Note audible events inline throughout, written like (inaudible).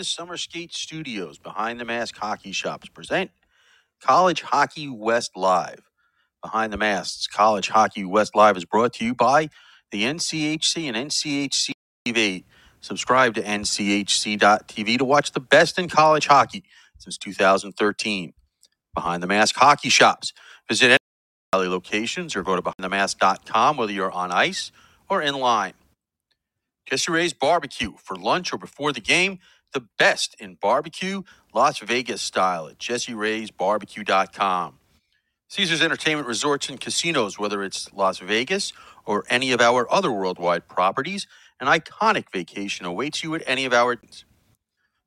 the Summer Skate Studios behind the Mask Hockey Shops present College Hockey West Live. Behind the Masks, College Hockey West Live is brought to you by the NCHC and NCHC TV. Subscribe to NCHC.TV to watch the best in college hockey since 2013. Behind the Mask Hockey Shops. Visit any locations or go to behindthemask.com whether you're on ice or in line. Jesse Ray's Barbecue for lunch or before the game. The best in barbecue, Las Vegas style at jesseraysbarbecue.com. Caesars Entertainment Resorts and Casinos, whether it's Las Vegas or any of our other worldwide properties, an iconic vacation awaits you at any of our.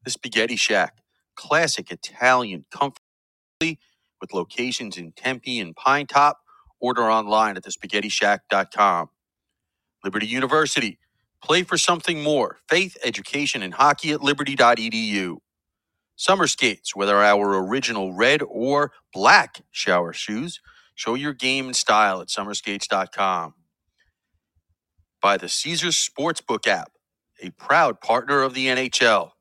The Spaghetti Shack, classic Italian comfort with locations in Tempe and Pinetop. Order online at thespaghettishack.com. Liberty University, play for something more. Faith, education, and hockey at liberty.edu. Summer skates, whether our original red or black shower shoes, show your game and style at summerskates.com. By the Caesars Sportsbook app, a proud partner of the NHL.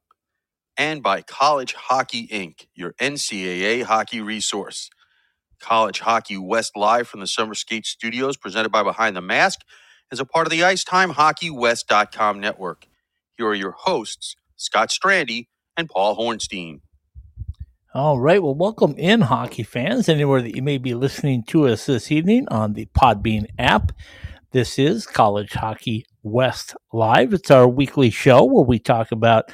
And by College Hockey Inc., your NCAA hockey resource. College Hockey West live from the Summer Skate Studios, presented by Behind the Mask, is a part of the IcetimeHockeyWest.com network. Here are your hosts, Scott Strandy and Paul Hornstein. All right. Well, welcome in, hockey fans, anywhere that you may be listening to us this evening on the Podbean app. This is College Hockey West Live. It's our weekly show where we talk about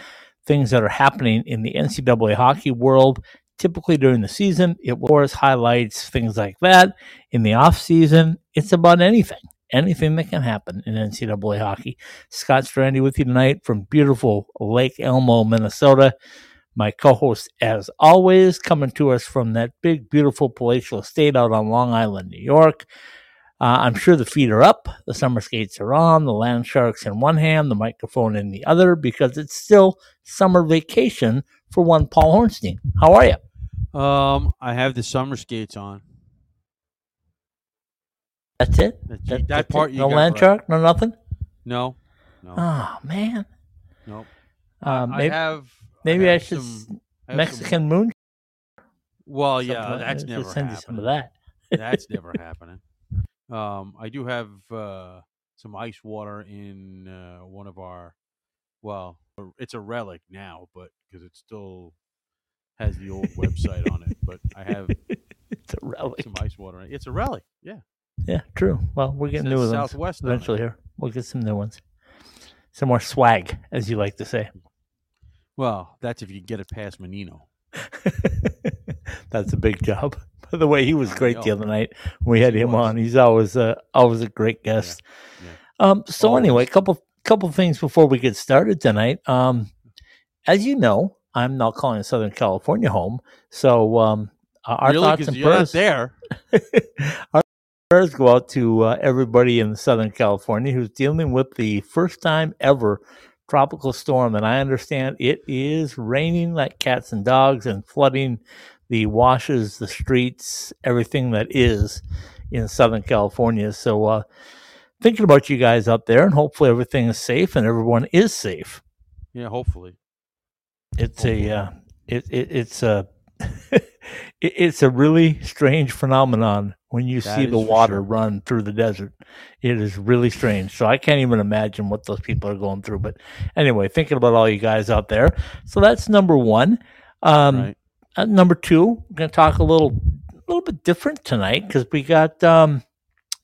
things that are happening in the NCAA hockey world. Typically during the season, it was highlights things like that. In the off season, it's about anything, anything that can happen in NCAA hockey. Scott Strandy with you tonight from beautiful Lake Elmo, Minnesota. My co-host, as always, coming to us from that big, beautiful palatial estate out on Long Island, New York. Uh, I'm sure the feet are up, the summer skates are on, the land sharks in one hand, the microphone in the other, because it's still summer vacation for one Paul Hornstein. How are you? Um, I have the summer skates on. That's it. That, That- that part it? you no got land right. shark, no nothing. No, no, Oh man. no. Uh, I maybe have. maybe I, have should some- I have some- Mexican moon. well, yeah, something like that's that. never Just send you happening. some of that. (laughs) that's never happening. Um, I do have uh, some ice water in uh, one of our. Well, it's a relic now, but because it still has the old website on it. But I have (laughs) it's a relic. some ice water. in it. It's a relic. Yeah, Yeah, true. Well, we're getting new ones Southwest eventually here. We'll get some new ones. Some more swag, as you like to say. Well, that's if you get it past Menino. (laughs) That's a big job. By the way, he was great the other night. when We had him on. He's always uh, always a great guest. Um, so Always. anyway, a couple couple things before we get started tonight. Um, as you know, I'm not calling Southern California home. So um, our really? thoughts and prayers there. our (laughs) prayers go out to uh, everybody in Southern California who's dealing with the first time ever tropical storm. And I understand it is raining like cats and dogs and flooding the washes, the streets, everything that is in Southern California. So, uh, thinking about you guys up there, and hopefully everything is safe and everyone is safe. Yeah, hopefully. It's a uh, it, it it's a (laughs) it, it's a really strange phenomenon when you That see the water sure. run through the desert. It is really strange. So I can't even imagine what those people are going through. But anyway, thinking about all you guys out there. So that's number one. Um, right. uh, number two, we're going to talk a little, a little bit different tonight because we got um,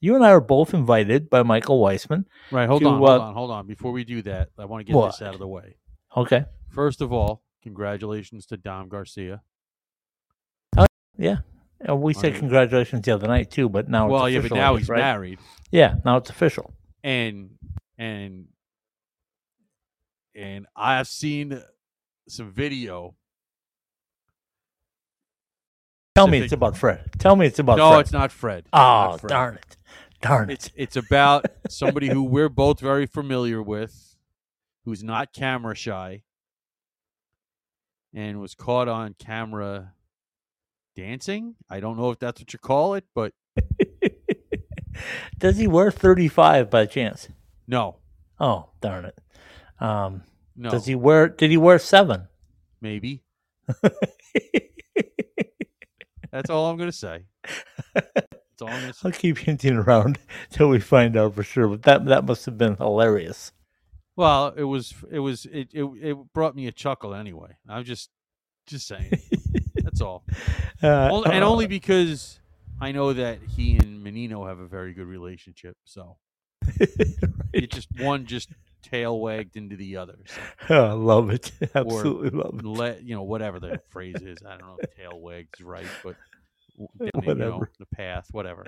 you and I are both invited by Michael Weissman. Right. Hold to, on. Hold uh, on. Hold on. Before we do that, I want to get What? this out of the way. Okay, First of all, congratulations to Dom Garcia. Yeah. Uh, we said Right. congratulations the other night too, but now well, it's yeah, official, but now he's right? married, Yeah, now it's official. and and and I've seen some video. Tell me Specific- it's about Fred. Tell me it's about no, Fred. it's not Fred. It's oh, not Fred. darn it. Darn It's it. it's about (laughs) somebody who we're both very familiar with, who's not camera shy, and was caught on camera dancing. I don't know if that's what you call it, but (laughs) Does he wear 35 by chance? no. Oh, darn it. Um, No, Does he wear? Did he wear seven? maybe. (laughs) That's all I'm gonna say. That's all I'm gonna say. I'll keep hinting around (laughs) till we find out for sure. But that that must have been hilarious. Well, it was it was it it, it brought me a chuckle anyway. I'm just just saying. That's all. Uh, and only because I know that he and Menino have a very good relationship. So (laughs) it just one just tail wagged into the other. So Oh, I love it. (laughs) Absolutely love it. let you know whatever the phrase is. I don't know if tail wags right, but w- (laughs) you know, Whatever. the path, whatever.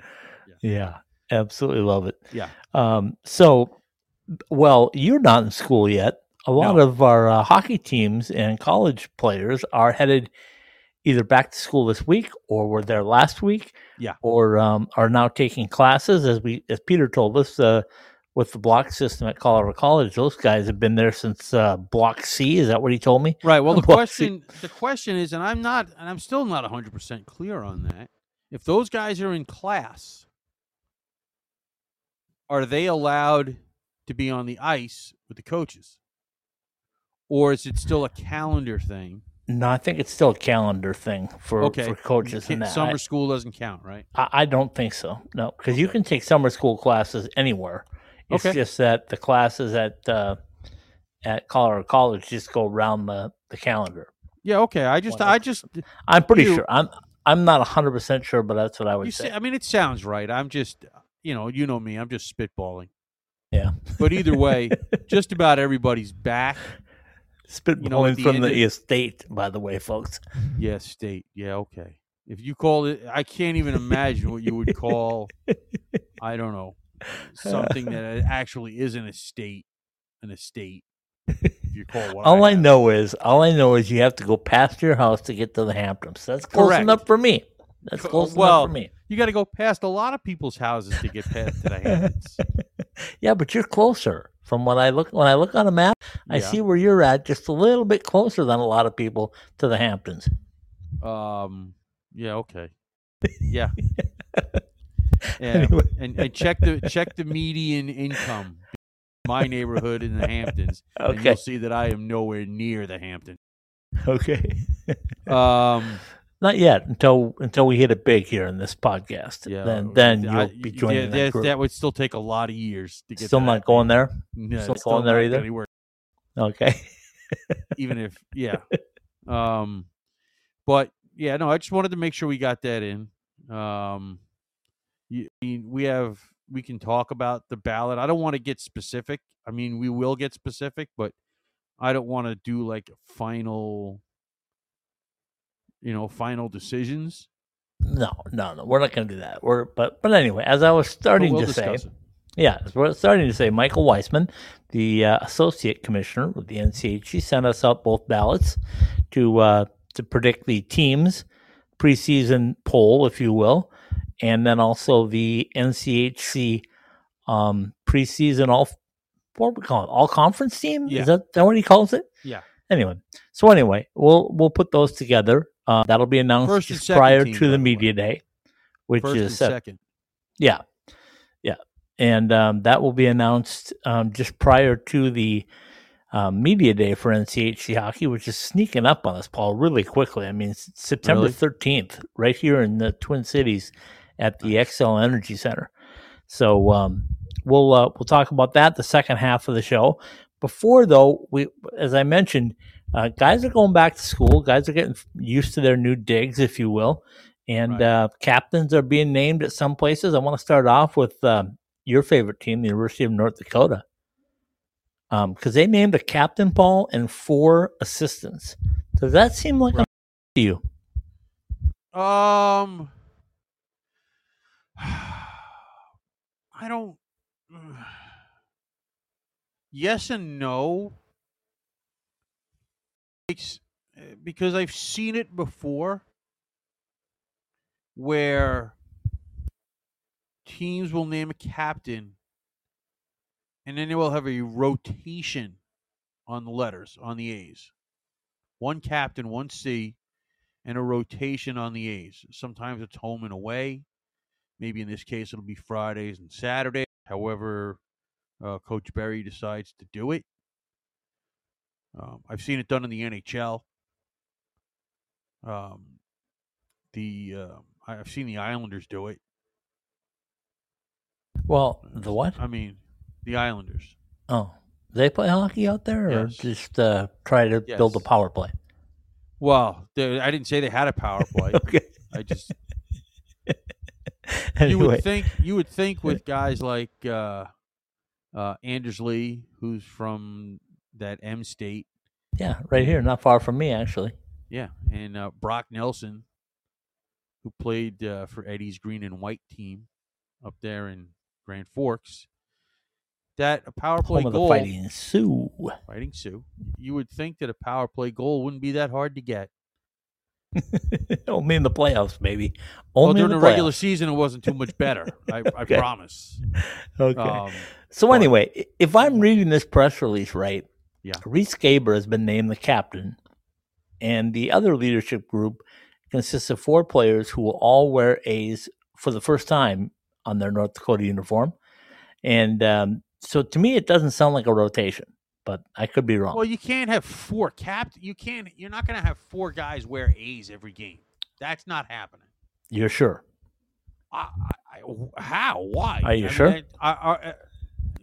Yeah, absolutely love it. Yeah. Um, so, well, you're not in school yet. A lot No. of our uh, hockey teams and college players are headed either back to school this week or were there last week. Yeah. Or um, are now taking classes, as we as Peter told us. Uh, with the block system at Colorado College, those guys have been there since uh, Block C. Is that what he told me? Right. Well, (laughs) the see- question the question is, and I'm not, and I'm still not 100 percent clear on that. If those guys are in class, are they allowed to be on the ice with the coaches, or is it still a calendar thing? No, I think it's still a calendar thing for, Okay. for coaches and that. Summer school doesn't count, right? I, I don't think so. No, because you can take summer school classes anywhere. It's Okay. just that the classes at uh, at Colorado College just go around the, the calendar. Yeah. Okay. I just, Well, I just, I'm pretty You- sure. I'm I'm not hundred percent sure, but that's what I would you say. see, I mean, it sounds right. I'm just, you know, you know me. I'm just spitballing. Yeah. But either way, (laughs) just about everybody's back. Spitballing you know, at the from the of- estate, by the way, folks. Yeah, state. Yeah, okay. If you call it, I can't even imagine what you would call. I don't know something that (laughs) actually is an estate, an estate. If you call what All I have. know is all I know is you have to go past your house to get to the Hamptons. That's close Correct. enough for me. That's close well, enough for me. you got to go past a lot of people's houses to get past to the (laughs) Hamptons. Yeah, but you're closer. From when I look when I look on a map, I Yeah. see where you're at just a little bit closer than a lot of people to the Hamptons. Um. Yeah. Okay. (laughs) Yeah. Yeah. Anyway. And, and check the check the median income. in My neighborhood in the Hamptons, and you'll see that I am nowhere near the Hamptons. Okay. Um. Not yet until until we hit it big here in this podcast. Yeah. Then then you'll I- be joining that that, group. that would still take a lot of years to get. Still not going there. No, still it's going there either? anywhere, Okay. (laughs) even if yeah. Um. But yeah, no, I just wanted to make sure we got that in. Um. You, I mean, we have we can talk about the ballot. I don't want to get specific. I mean, we will get specific, but I don't want to do like final. You know, final decisions. No, no, no. We're not going to do that. We're but but anyway, as I was starting we'll to say, it. Yeah, as we're starting to say, Michael Weissman, the uh, associate commissioner with the NCHC, sent us out both ballots to uh, to predict the teams preseason poll, if you will, and then also the NCHC um, preseason all what we call it all conference team. Yeah. Is that, that what he calls it? Yeah. Anyway, so anyway, we'll we'll put those together. Uh, that'll be announced just prior team, to the the way. media day, which First is second. yeah, yeah, and um, that will be announced um, just prior to the um, media day for NCHC hockey, which is sneaking up on us, Paul, really quickly. I mean, September Really? thirteenth, right here in the Twin Cities at the Xcel Energy Center. So um, we'll uh, we'll talk about that the second half of the show. Before though, we as I mentioned, uh, guys are going back to school. Guys are getting used to their new digs, if you will, and Right. uh, captains are being named at some places. I want to start off with um, your favorite team, the University of North Dakota, because they named a captain, Paul, and four assistants. Does that seem like a to you? Um, (sighs) I don't. (sighs) yes and no. Uh, because I've seen it before, where teams will name a captain, and then they will have a rotation on the letters on the A's. One captain, one C, and a rotation on the A's. Sometimes it's home and away. Maybe in this case it'll be Fridays and Saturdays. However, uh, Coach Berry decides to do it. Um, I've seen it done in the NHL. Um, the uh, I've seen the Islanders do it. Well, the what? I mean, the Islanders. Oh, they play hockey out there, or Yes. just uh, try to build a power play? Well, they, I didn't say they had a power (laughs) play. Okay. I just anyway, (laughs) you would think you would think with (laughs) guys like uh, uh, Anders Lee, who's from that M state, yeah, right here, not far from me, actually. yeah, and uh, Brock Nelson, who played uh, for Eddie's Green and White team up there in Grand Forks, that a power play Home goal, Fighting Sioux. Fighting Sioux, you would think that a power play goal wouldn't be that hard to get. (laughs) Only in the playoffs. Well, Only during the the, regular season, it wasn't too much better. (laughs) I, I Okay. promise. Okay. Um, so anyway, if I'm reading this press release right, Yeah. Riese Gaber has been named the captain, and the other leadership group consists of four players who will all wear A's for the first time on their North Dakota uniform. And um, so to me, it doesn't sound like a rotation, but I could be wrong. Well, you can't have four cap. You can't. You're not going to have four guys wear A's every game. That's not happening. You're sure? I, I, how? Why? Are you I mean, sure? I- I- I- uh,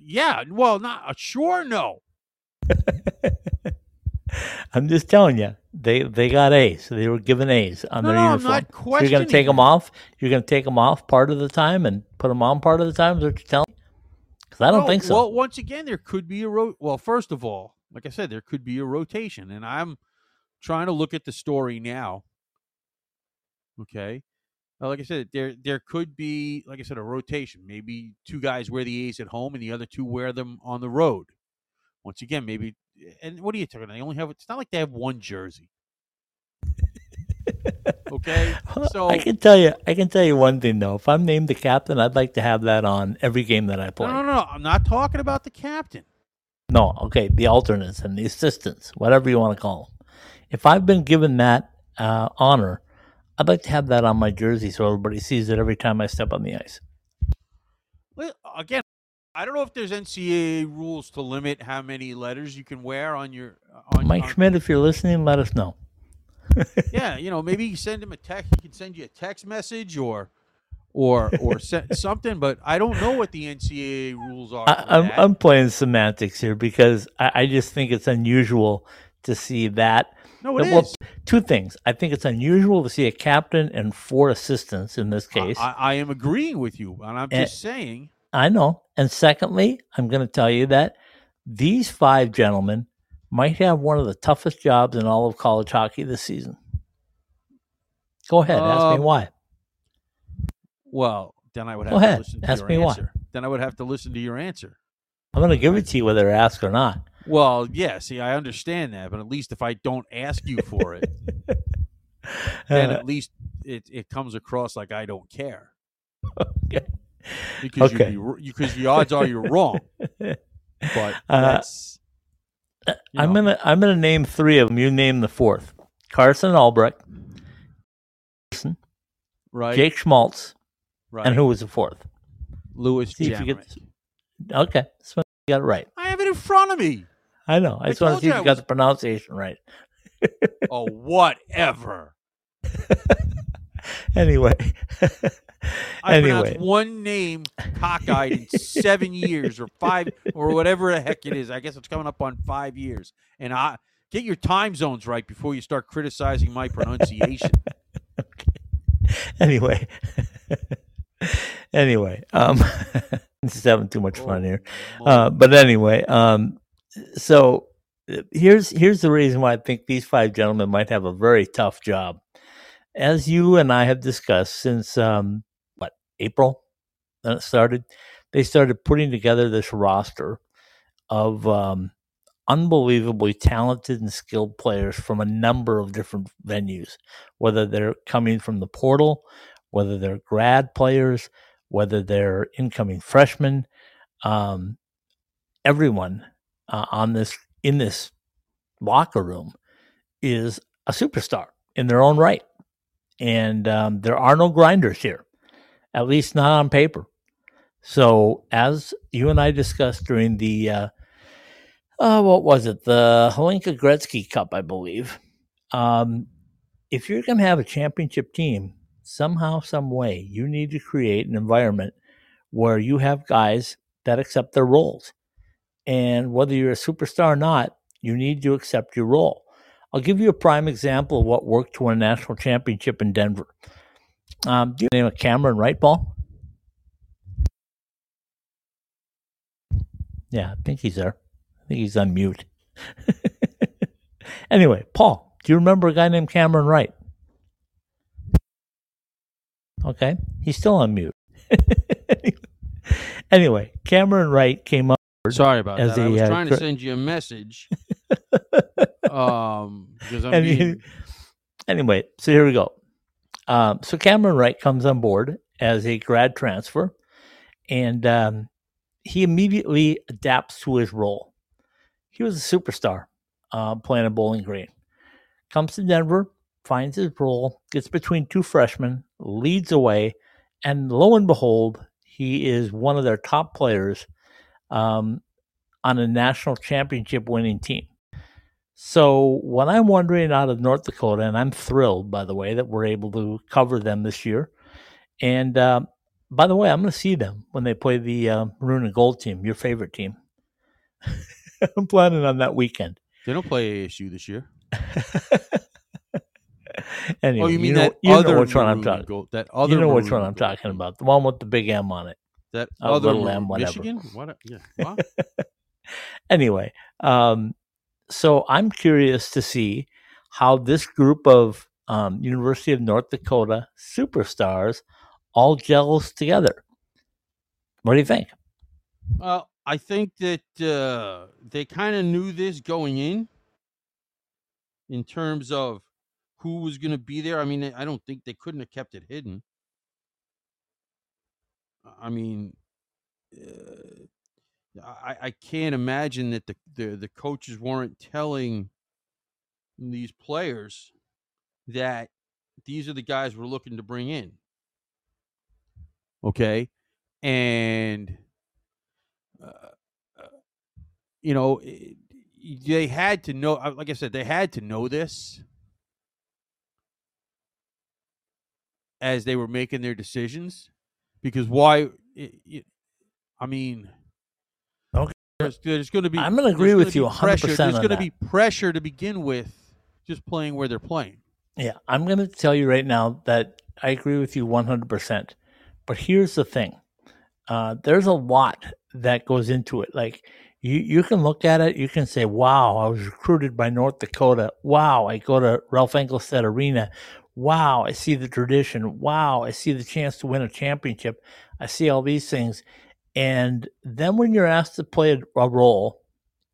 yeah. Well, not uh, sure. No. (laughs) I'm just telling you, they they got A's. They were given A's on No, their no, I'm uniform. not So you're going to take them off. You're going to take them off part of the time and put them on part of the time. Is what you're telling? Because I don't well, think so. Well, once again, there could be a ro- Well, first of all, like I said, there could be a rotation, and I'm trying to look at the story now. Okay. Uh, like I said, there there could be, like I said, a rotation. Maybe two guys wear the A's at home, and the other two wear them on the road. Once again, maybe. And what are you talking? about? They only have. It's not like they have one jersey. okay. (laughs) So I can tell you, I can tell you one thing though. If I'm named the captain, I'd like to have that on every game that I play. no, no, no. I'm not talking about the captain. No, okay, the alternates and the assistants, whatever you want to call them. If I've been given that uh, honor, I'd like to have that on my jersey so everybody sees it every time I step on the ice. Well, again, I don't know if there's NCAA rules to limit how many letters you can wear on your on Mike on- Schmidt, if you're listening, let us know. (laughs) Yeah, you know, maybe you send him a text. He can send you a text message or or or (laughs) something. But I don't know what the NCAA rules are. I, for I'm. I'm playing semantics here because I, I just think it's unusual to see that. no, it is. well, two things. I think it's unusual to see a captain and four assistants in this case. I, I am agreeing with you, and I'm Eh, just saying. I know. And secondly, I'm going to tell you that these five gentlemen might have one of the toughest jobs in all of college hockey this season. Go ahead, ask me Um, why. Well, then I would Go have ahead, to listen to ask your me why. answer. Then I would have to listen to your answer. I'm going to give it to you whether I ask or not. Well, yeah. See, I understand that, but at least if I don't ask you for it, (laughs) then Uh, at least it, it comes across like I don't care. (laughs) Okay. Because Okay. you'd be, because the odds are you're wrong. (laughs) But Uh, that's you I'm gonna I'm gonna name three of them. You name the fourth. Carson Albrecht, right. Jake Schmaltz, right. and who was the fourth? Lewis See if you get- Okay, so you got it right. I have it in front of me. I know. I I just want to see if you you got was- the pronunciation right. Oh, whatever. (laughs) (laughs) Anyway, I anyway, pronounced one name cockeyed in seven years or five or whatever the heck it is. I guess it's coming up on five years. And I get your time zones right before you start criticizing my pronunciation. (laughs) anyway, anyway, um, (laughs) just having too much fun Oh, here. Uh, but anyway, um, so uh, here's here's the reason why I think these five gentlemen might have a very tough job. As you and I have discussed since um, what April that it started, they started putting together this roster of um, unbelievably talented and skilled players from a number of different venues, whether they're coming from the portal, whether they're grad players, whether they're incoming freshmen. Um, everyone uh, on this in this locker room is a superstar in their own right, and um, there are no grinders here, at least not on paper. So, as you and I discussed during the uh, uh, what was it? The Hlinka Gretzky Cup, I believe. Um, if you're going to have a championship team, somehow, some way, you need to create an environment where you have guys that accept their roles. And whether you're a superstar or not, you need to accept your role. I'll give you a prime example of what worked to win a national championship in Denver. Um, do you name a Cameron Wright, Paul? Yeah, I think he's there. I think he's on mute. (laughs) anyway, Paul, do you remember a guy named Cameron Wright? Okay, he's still on mute. (laughs) anyway, Cameron Wright came up. Sorry about As that. I a, was uh, trying cr- to send you a message. (laughs) um, because I'm And being- (laughs) anyway, so here we go. Um, so Cameron Wright comes on board as a grad transfer, and um, he immediately adapts to his role. He was a superstar uh, playing at Bowling Green. Comes to Denver, finds his role, gets between two freshmen, leads away, and lo and behold, he is one of their top players um, on a national championship winning team. So, what I'm wondering out of North Dakota, and I'm thrilled, by the way, that we're able to cover them this year. And uh, by the way, I'm going to see them when they play the uh, Maroon and Gold team, your favorite team. (laughs) I'm planning on that weekend. they don't play ASU this year. (laughs) anyway, oh, you mean know, that you know other which one I'm talking. gold- that other You know which one I'm talking about, the one with the big M on it. That Uh, other Little M, whatever. Michigan. What? Yeah. (laughs) What? anyway, um, so I'm curious to see how this group of um, University of North Dakota superstars all gels together. What do you think? Well, I think that uh, they kind of knew this going in, in terms of who was going to be there. I mean, I don't think they couldn't have kept it hidden. I mean, uh, I, I can't imagine that the, the the coaches weren't telling these players that these are the guys we're looking to bring in. Okay, and uh, uh, you know it- they had to know. uh, Like I said, they had to know this as they were making their decisions, because why? It, it, I mean. There's, there's going to be. I'm gonna agree with you 100% pressure- There's going to be pressure to begin with, just playing where they're playing. Yeah, I'm going to tell you right now that I agree with you 100%. But here's the thing uh, there's a lot that goes into it. Like, you, you can look at it, you can say, wow, I was recruited by North Dakota. Wow, I go to Ralph Engelstad Arena. Wow, I see the tradition. Wow, I see the chance to win a championship. I see all these things. And then when you're asked to play a, a role,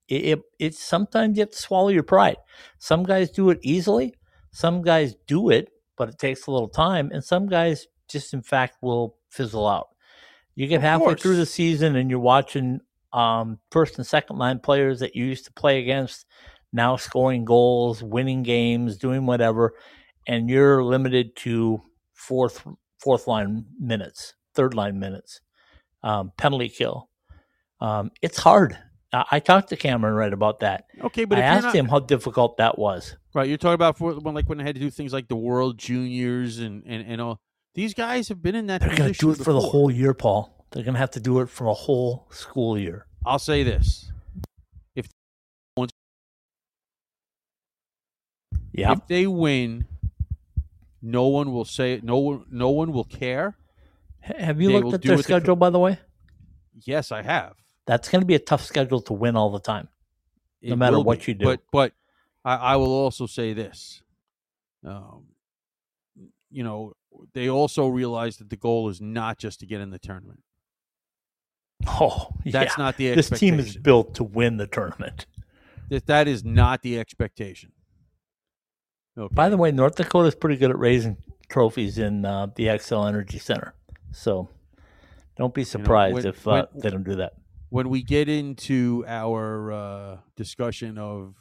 it, it, it sometimes you have to swallow your pride. Some guys do it easily, some guys do it, but it takes a little time, and some guys just, in fact, will fizzle out. You get Of halfway through the season and you're watching um, first and second line players that you used to play against now scoring goals, winning games, doing whatever, and you're limited to fourth fourth line minutes, third line minutes, um, penalty kill. Um, it's hard. I, I talked to Cameron Wright about that. Okay, but I asked not, him how difficult that was. Right, you're talking about for when like when they had to do things like the World Juniors and and, and all. These guys have been in that. They're going to do it for the whole year, Paul. They're going to have to do it for a whole school year. I'll say this: if Yeah. if they win, no one will say no one. No one will care. Have you they looked at their schedule, by the way? Yes, I have. That's going to be a tough schedule to win all the time. No It matter what be. you do. But but I, I will also say this. Um, you know, they also realize that the goal is not just to get in the tournament. Oh, That's yeah. not the This team is built to win the tournament. That that is not the expectation. Okay. By the way, North Dakota is pretty good at raising trophies in uh, the Xcel Energy Center. So don't be surprised when- if uh, when- they don't do that. when we get into our uh, discussion of,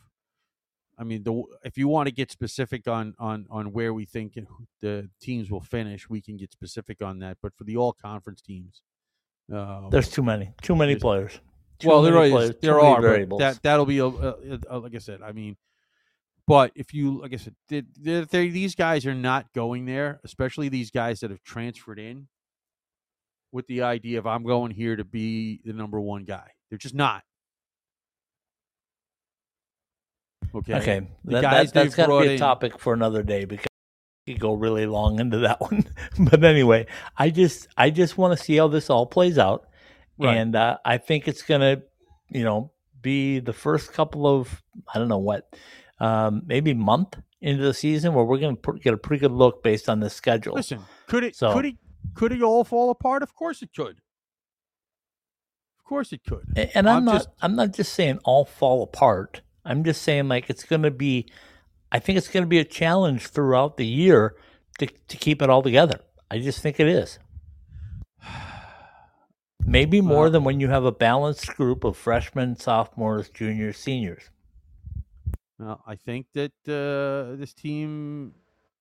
I mean, the if you want to get specific on on on where we think the teams will finish, we can get specific on that. But for the all conference teams, uh, There's too many, too many players. too well, there many is players, too there are variables. that that'll be a, a, a- like I said. I mean, but if you like I said, they they they these guys are not going there, especially these guys that have transferred in with the idea of I'm going here to be the number one guy. They're just not. Okay. okay, The that, guys that, that's they've got to be a in- topic for another day because we could go really long into that (laughs) one. but anyway, I just I just want to see how this all plays out, Right. and uh, I think it's gonna, you know, be the first couple of I don't know what, um, maybe month into the season where we're gonna get a pretty good look based on the schedule. Listen, could it So- could it could it all fall apart? Of course it could. Of course it could. A- And I'm, I'm not just- I'm not just saying all fall apart. I'm just saying like it's going to be I think it's going to be a challenge throughout the year to to keep it all together. I just think it is. (sighs) Maybe more Well- than when you have a balanced group of freshmen, sophomores, juniors, seniors. Well, I think that uh, this team,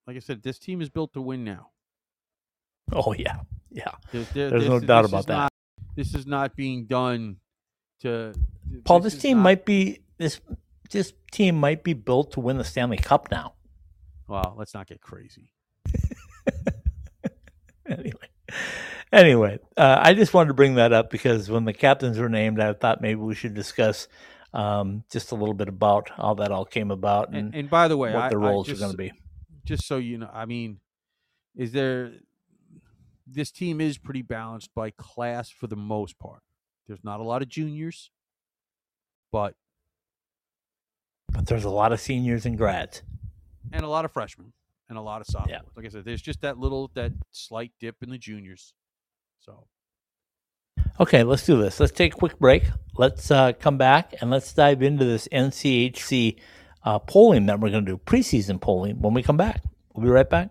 like I said, this team is built to win now. (laughs) Oh yeah. Yeah. There's, there- There's this no doubt about that. Not, this is not being done to. Paul, this is team not- might be this this team might be built to win the Stanley Cup now. Well, let's not get crazy. (laughs) anyway, anyway, uh, I just wanted to bring that up because when the captains were named, I thought maybe we should discuss um, just a little bit about how that all came about and, And, and by the way, what I, the I roles just, are going to be. Just so you know, I mean, is there? This team is pretty balanced by class for the most part. There's not a lot of juniors, but But there's a lot of seniors and grads. and a lot of freshmen and a lot of sophomores. Like I said, there's just that little that slight dip in the juniors. So Okay, let's do this. Let's take a quick break. Let's uh, come back and let's dive into this NCHC uh, polling that we're going to do, preseason polling, when we come back. We'll be right back.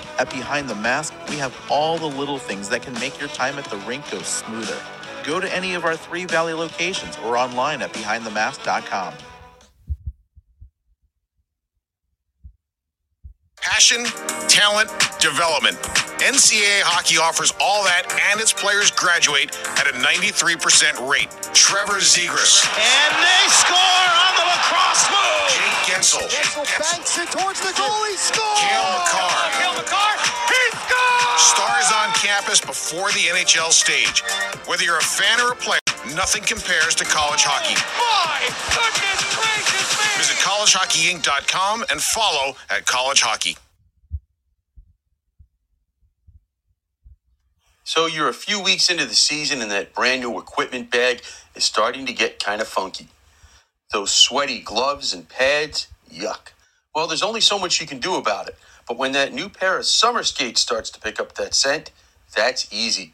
at Behind the Mask, we have all the little things that can make your time at the rink go smoother. Go to any of our three Valley locations or online at behindthemask.com. Passion, talent, development. NCAA hockey offers all that, and its players graduate at a 93% rate. Trevor Zegras, And they score on the lacrosse move. Jake Guentzel, banks it towards the goal. He scores. Cale Makar. Cale Makar. He scores. Stars on campus before the NHL stage. Whether you're a fan or a player, nothing compares to college hockey. My goodness gracious me. Visit collegehockeyinc.com and follow at College Hockey. So you're a few weeks into the season and that brand new equipment bag is starting to get kind of funky. Those sweaty gloves and pads, yuck. Well, there's only so much you can do about it. But when that new pair of summer skates starts to pick up that scent, that's easy.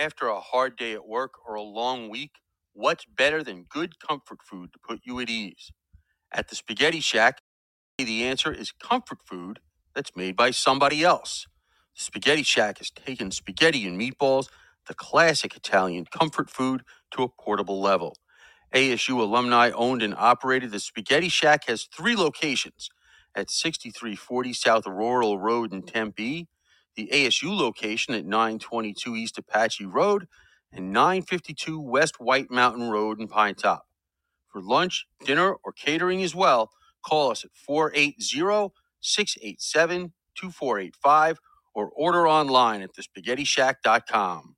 After a hard day at work or a long week, what's better than good comfort food to put you at ease? At the Spaghetti Shack, the answer is comfort food that's made by somebody else. The Spaghetti Shack has taken spaghetti and meatballs, the classic Italian comfort food to a portable level. ASU alumni owned and operated, the Spaghetti Shack has three locations at 6340 South Rural Road in Tempe, the ASU location at 922 East Apache Road, and 952 West White Mountain Road in Pinetop. For lunch, dinner, or catering as well, call us at 480 687 2485 or order online at thespaghettishack.com.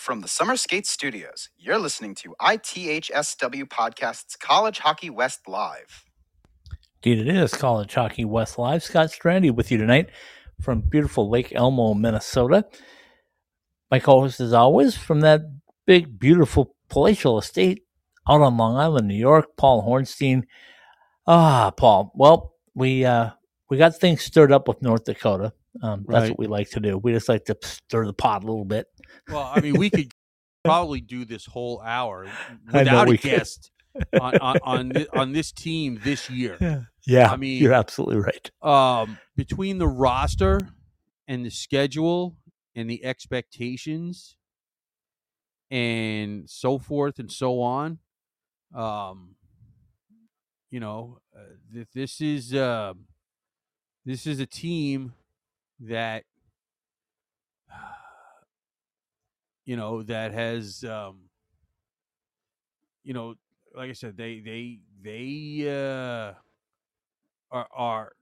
From the Summer Skate Studios, you're listening to ITHSW Podcast's College Hockey West Live. Indeed, it is College Hockey West Live. Scott Strandy with you tonight from beautiful Lake Elmo, Minnesota. My co host, as always, from that big, beautiful palatial estate out on Long Island, New York, Paul Hornstein. Ah, Paul. Well, we uh, we got things stirred up with North Dakota. Um, that's Right. what we like to do. We just like to stir the pot a little bit. Well, I mean, we could (laughs) probably do this whole hour (laughs) without a guest on on on, on this team this year. (laughs) Yeah, I mean- you're absolutely right. Um, between the roster and the schedule and the expectations and so forth and so on, um, you know, uh, th- this is uh, this is a team that you know that has um, you know like i said they they they uh are are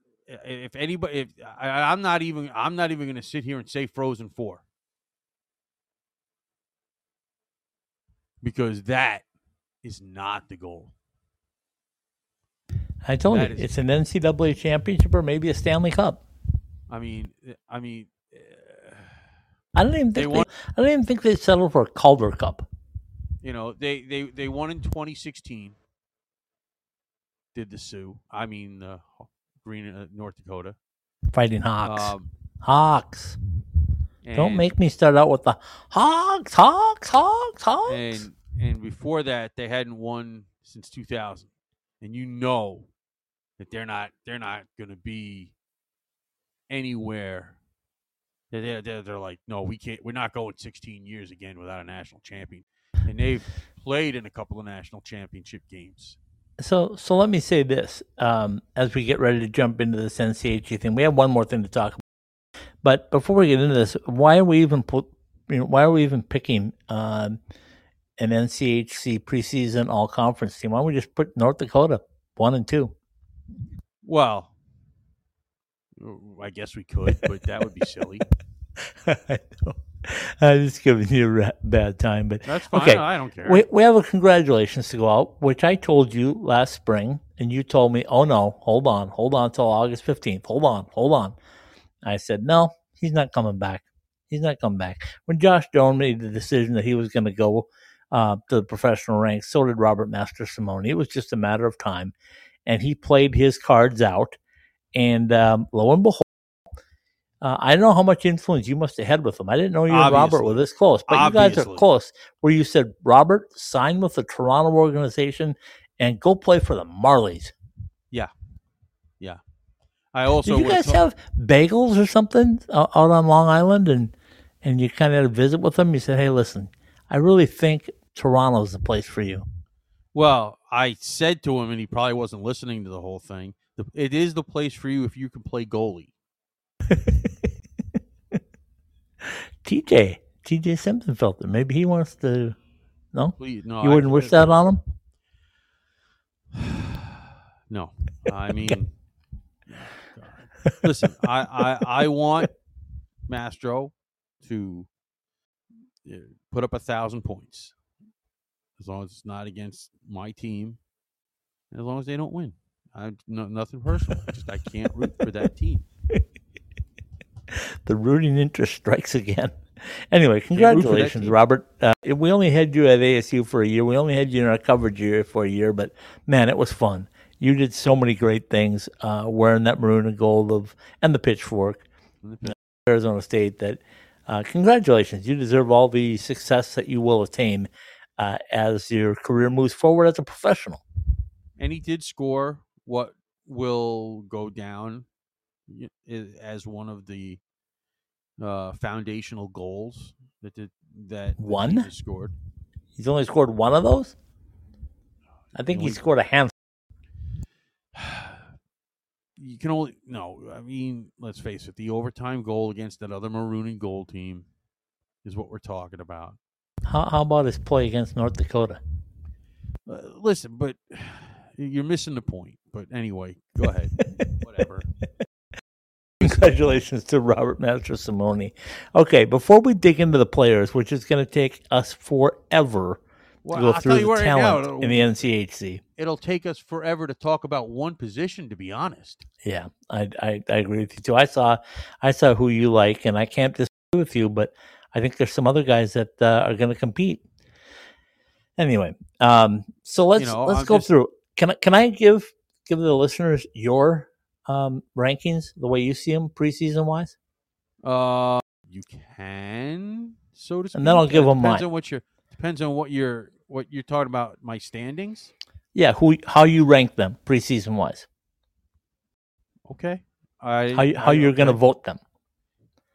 if anybody if I, i'm not even i'm not even going to sit here and say frozen four because that is not the goal I told That you, is- it's an NCAA championship or maybe a Stanley Cup. I mean uh, i mean uh, I don't even think they, want- I don't even think they settled for a Calder Cup. you know they they they won in 2016 did the sioux i mean uh, green uh, north dakota Fighting Hawks. um Hawks. Don't make me start out with the Hawks, Hawks, Hawks, Hawks. and and before that they hadn't won since 2000 and you know that they're not they're not going to be anywhere they're, they're, they're, like no we can't we're not going 16 years again without a national champion and they've played in a couple of national championship games So, so let me say this: um, as we get ready to jump into this NCHC thing, we have one more thing to talk about. But before we get into this, why are we even put? You know, why are we even picking um, an NCHC preseason All Conference team? Why don't we just put North Dakota one and two? well i guess we could but that would be silly (laughs) I know. I'm just giving you a bad time, but that's fine Okay. i don't care We, we have a congratulations to go out, which I told you last spring, and you told me, oh no, hold on, hold on till August 15th. Hold on, hold on. I said, no, he's not coming back. He's not coming back. When Josh Doan made the decision that he was going to go uh, to the professional ranks, so did Robert Mastrosimone. It was just a matter of time. And he played his cards out. And um, lo and behold, uh, I don't know how much influence you must have had with him. I didn't know you and Robert Obviously. were this close, but you guys are close. Where you said, Robert, sign with the Toronto organization and go play for the Marlies. Yeah, yeah. I also Did you guys to- have bagels or something uh, out on Long Island, and and you kind of had a visit with them? You said, "Hey, listen, I really think Toronto's the place for you." Well, I said to him, and he probably wasn't listening to the whole thing. The, it is the place for you if you can play goalie. (laughs) TJ, TJ Simpson felt it. Maybe he wants to. No, Please, no, you wouldn't wish that on him. (sighs) No, I (laughs) mean, listen, I, I I want Mastro to uh, put up a thousand points, as long as it's not against my team, as long as they don't win. I no, nothing personal. Just I can't root for that team. (laughs) the rooting interest strikes again. (laughs) Anyway, root for that congratulations. Robert. Uh, we only had you at ASU for a year. We only had you in our coverage year for a year, but man, it was fun. You did so many great things uh, wearing that maroon and gold of and the pitchfork, Arizona State. That uh, congratulations, you deserve all the success that you will attain uh, as your career moves forward as a professional. and he did score what will go down as one of the uh, foundational goals that the, that One? has scored. He's only scored one of those. I think The he scored a handful. (sighs) You can only no. I mean, let's face it. The overtime goal against that other maroon and gold team is what we're talking about. How, how about his play against North Dakota? Uh, listen, but (sighs) you're missing the point. But anyway, go ahead. (laughs) Whatever. Congratulations to Robert Mastrosimone. Okay, before we dig into the players, which is going to take us forever Well, to go I'll through you the right now, talent it'll- in the NCHC. It'll take us forever to talk about one position. To be honest, Yeah, I, I I agree with you too. I saw I saw who you like, and I can't disagree with you, but I think there's some other guys that uh, are going to compete. Anyway, um, so let's know, let's I'm go just- through. Can I can I give give the listeners your um, rankings the way you see them preseason wise? uh, you can so to speak. And then I'll give them depends mine. on what you're depends on what you're what you're talking about. My standings. Yeah, who how you rank them preseason wise? Okay. I How how I- you're going to vote them?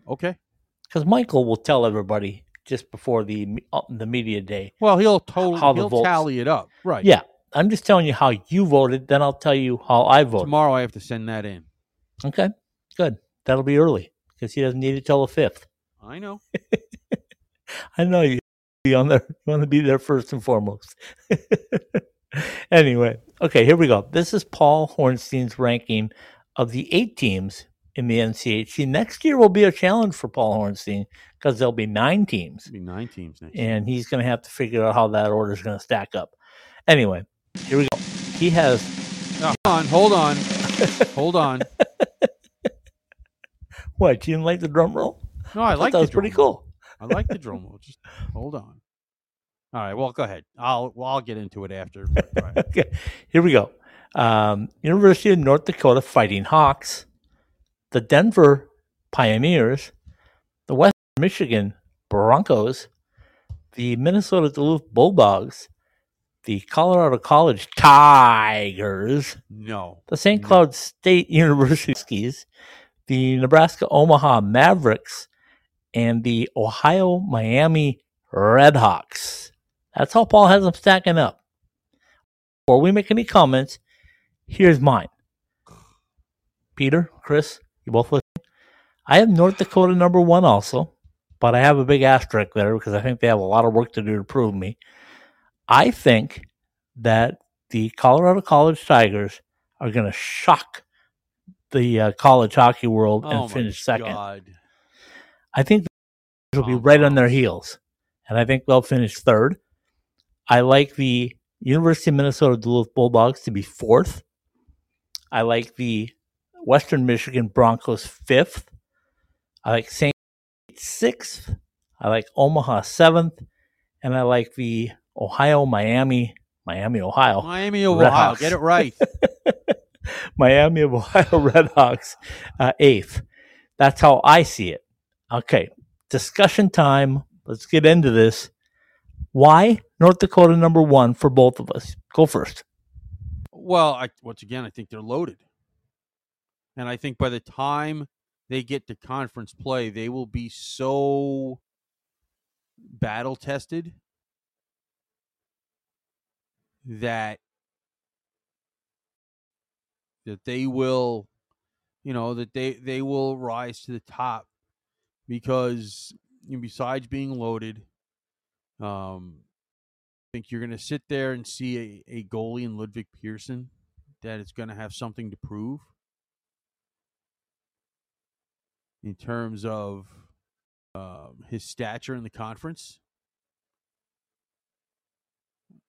Okay. Because Michael will tell everybody just before the uh, the media day. Well, he'll totally How he'll votes- tally it up. Right. Yeah, I'm just telling you how you voted. Then I'll tell you how I voted. Tomorrow I have to send that in. Okay, good. That'll be early because he doesn't need it till the fifth. I know. (laughs) I know you be on there. You want to be there first and foremost. (laughs) anyway, okay, here we go. This is Paul Hornstein's ranking of the eight teams in the NCHC. Next year will be a challenge for Paul Hornstein because there'll be nine teams, It'll be nine teams next year. and he's going to have to figure out how that order is going to stack up. Anyway, here we go. He has Hold on, hold on, (laughs) hold on. what? You didn't like the drum roll? No, I thought like that was pretty roll. cool. I like the drum roll. Just hold on. All right. Well, go ahead. I'll well, I'll get into it after. (laughs) okay, here we go. Um, University of North Dakota Fighting Hawks, the Denver Pioneers, the West Michigan Broncos, the Minnesota Duluth Bulldogs, the Colorado College Tigers, No. the St. Cloud State (laughs) University Skis, the Nebraska Omaha Mavericks, and the Ohio Miami Redhawks. That's how Paul has them stacking up. Before we make any comments, here's mine. Peter, Chris, you both listen. I have North Dakota number one also, but I have a big asterisk there because I think they have a lot of work to do to prove me. I think that the Colorado College Tigers are going to shock the uh, college hockey world Oh and my finish second. God. I think they'll be right on their heels, and I think they'll finish third. I like the University of Minnesota Duluth Bulldogs to be fourth. I like the Western Michigan Broncos fifth. I like St. sixth. I like Omaha seventh, and I like the Ohio Miami Miami Ohio Miami Red Ohio. Get it right. (laughs) Miami of Ohio Redhawks uh, eighth. That's how I see it. Okay, discussion time. Let's get into this. Why North Dakota number one for both of us? Go first. Well, I, once again, I think they're loaded, and I think by the time they get to conference play, they will be so battle tested that that they will, you know, that they they will rise to the top because you know, besides being loaded, um, I think you're going to sit there and see a, a goalie in Ludvig Persson that is going to have something to prove in terms of um, his stature in the conference.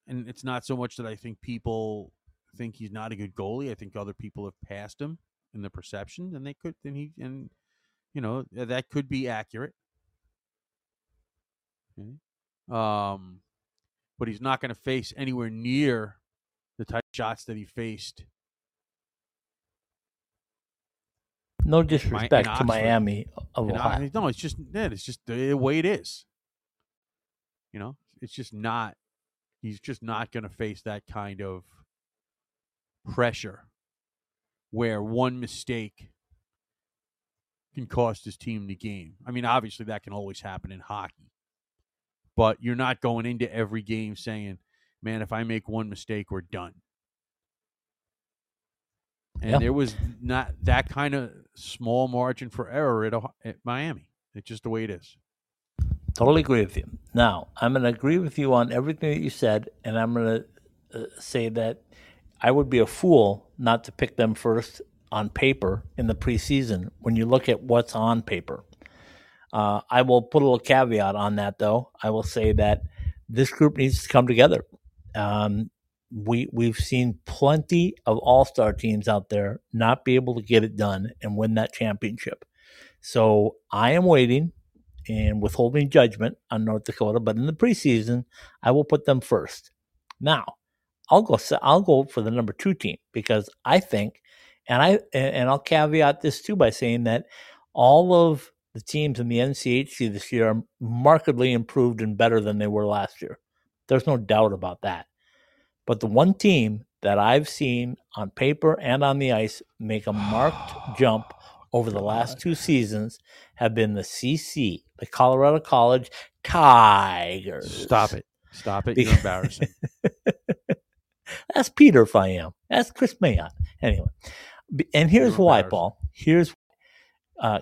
And it's not so much that I think people think he's not a good goalie. I think other people have passed him in the perception, and they could, and he, and you know that could be accurate. Okay. Um, but he's not going to face anywhere near the type of shots that he faced. No disrespect to Miami of Ohio. No, it's just it's just the way it is. You know, it's just not. He's just not going to face that kind of pressure, where one mistake can cost his team the game. I mean, obviously that can always happen in hockey, but you're not going into every game saying, "Man, if I make one mistake, we're done." And Yeah. there was not that kind of small margin for error at, at Miami. It's just the way it is. Totally agree with you. Now, I'm going to agree with you on everything that you said, and I'm going to uh, say that I would be a fool not to pick them first on paper in the preseason when you look at what's on paper. Uh, I will put a little caveat on that, though. I will say that this group needs to come together. Um, we we've seen plenty of all star teams out there not be able to get it done and win that championship. So I am waiting and withholding judgment on North Dakota, but in the preseason, I will put them first. Now, I'll go. I'll go for the number two team because I think, and I and I'll caveat this too by saying that all of the teams in the NCHC this year are markedly improved and better than they were last year. There's no doubt about that. But the one team that I've seen on paper and on the ice make a marked (sighs) jump over the last two seasons have been the CC, the Colorado College Tigers. Stop it. Stop it. You're embarrassing. (laughs) That's Peter if I am. That's Chris Mayotte. Anyway, and here's why. Paul. Here's uh,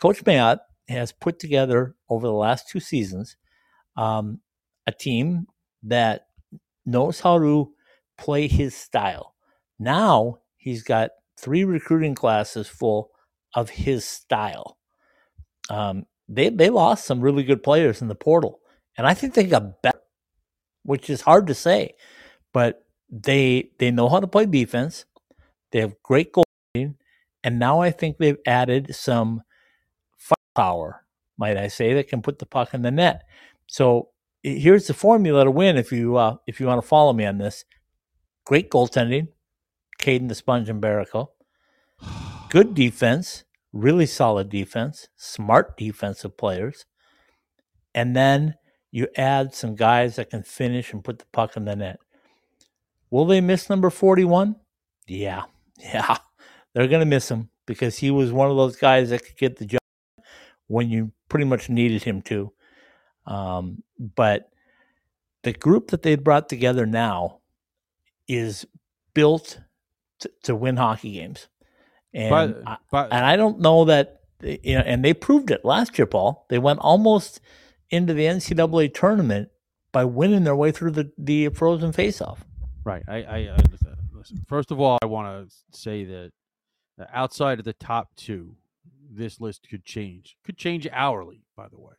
Coach Mayotte has put together over the last two seasons um, a team that knows how to play his style. Now he's got three recruiting classes full of his style. Um, they they lost some really good players in the portal, and I think they got better, which is hard to say, but they they know how to play defense. They have great goaltending, and now I think they've added some firepower, might I say, that can put the puck in the net. So here's the formula to win. If you uh, if you want to follow me on this, great goaltending, Kaidan the Sponge and Mbereko, good defense, really solid defense, smart defensive players, and then you add some guys that can finish and put the puck in the net. Will they miss number 41? Yeah. (laughs) Yeah. They're going to miss him because he was one of those guys that could get the job when you pretty much needed him to. Um, but the group that they brought together now is built to, to win hockey games. And but, I, but and I don't know that you know, and they proved it last year, Paul. They went almost into the NCAA tournament by winning their way through the, the frozen faceoff. Right. I, I, I listen, listen. First of all, I want to say that outside of the top two, this list could change. Could change hourly, by the way.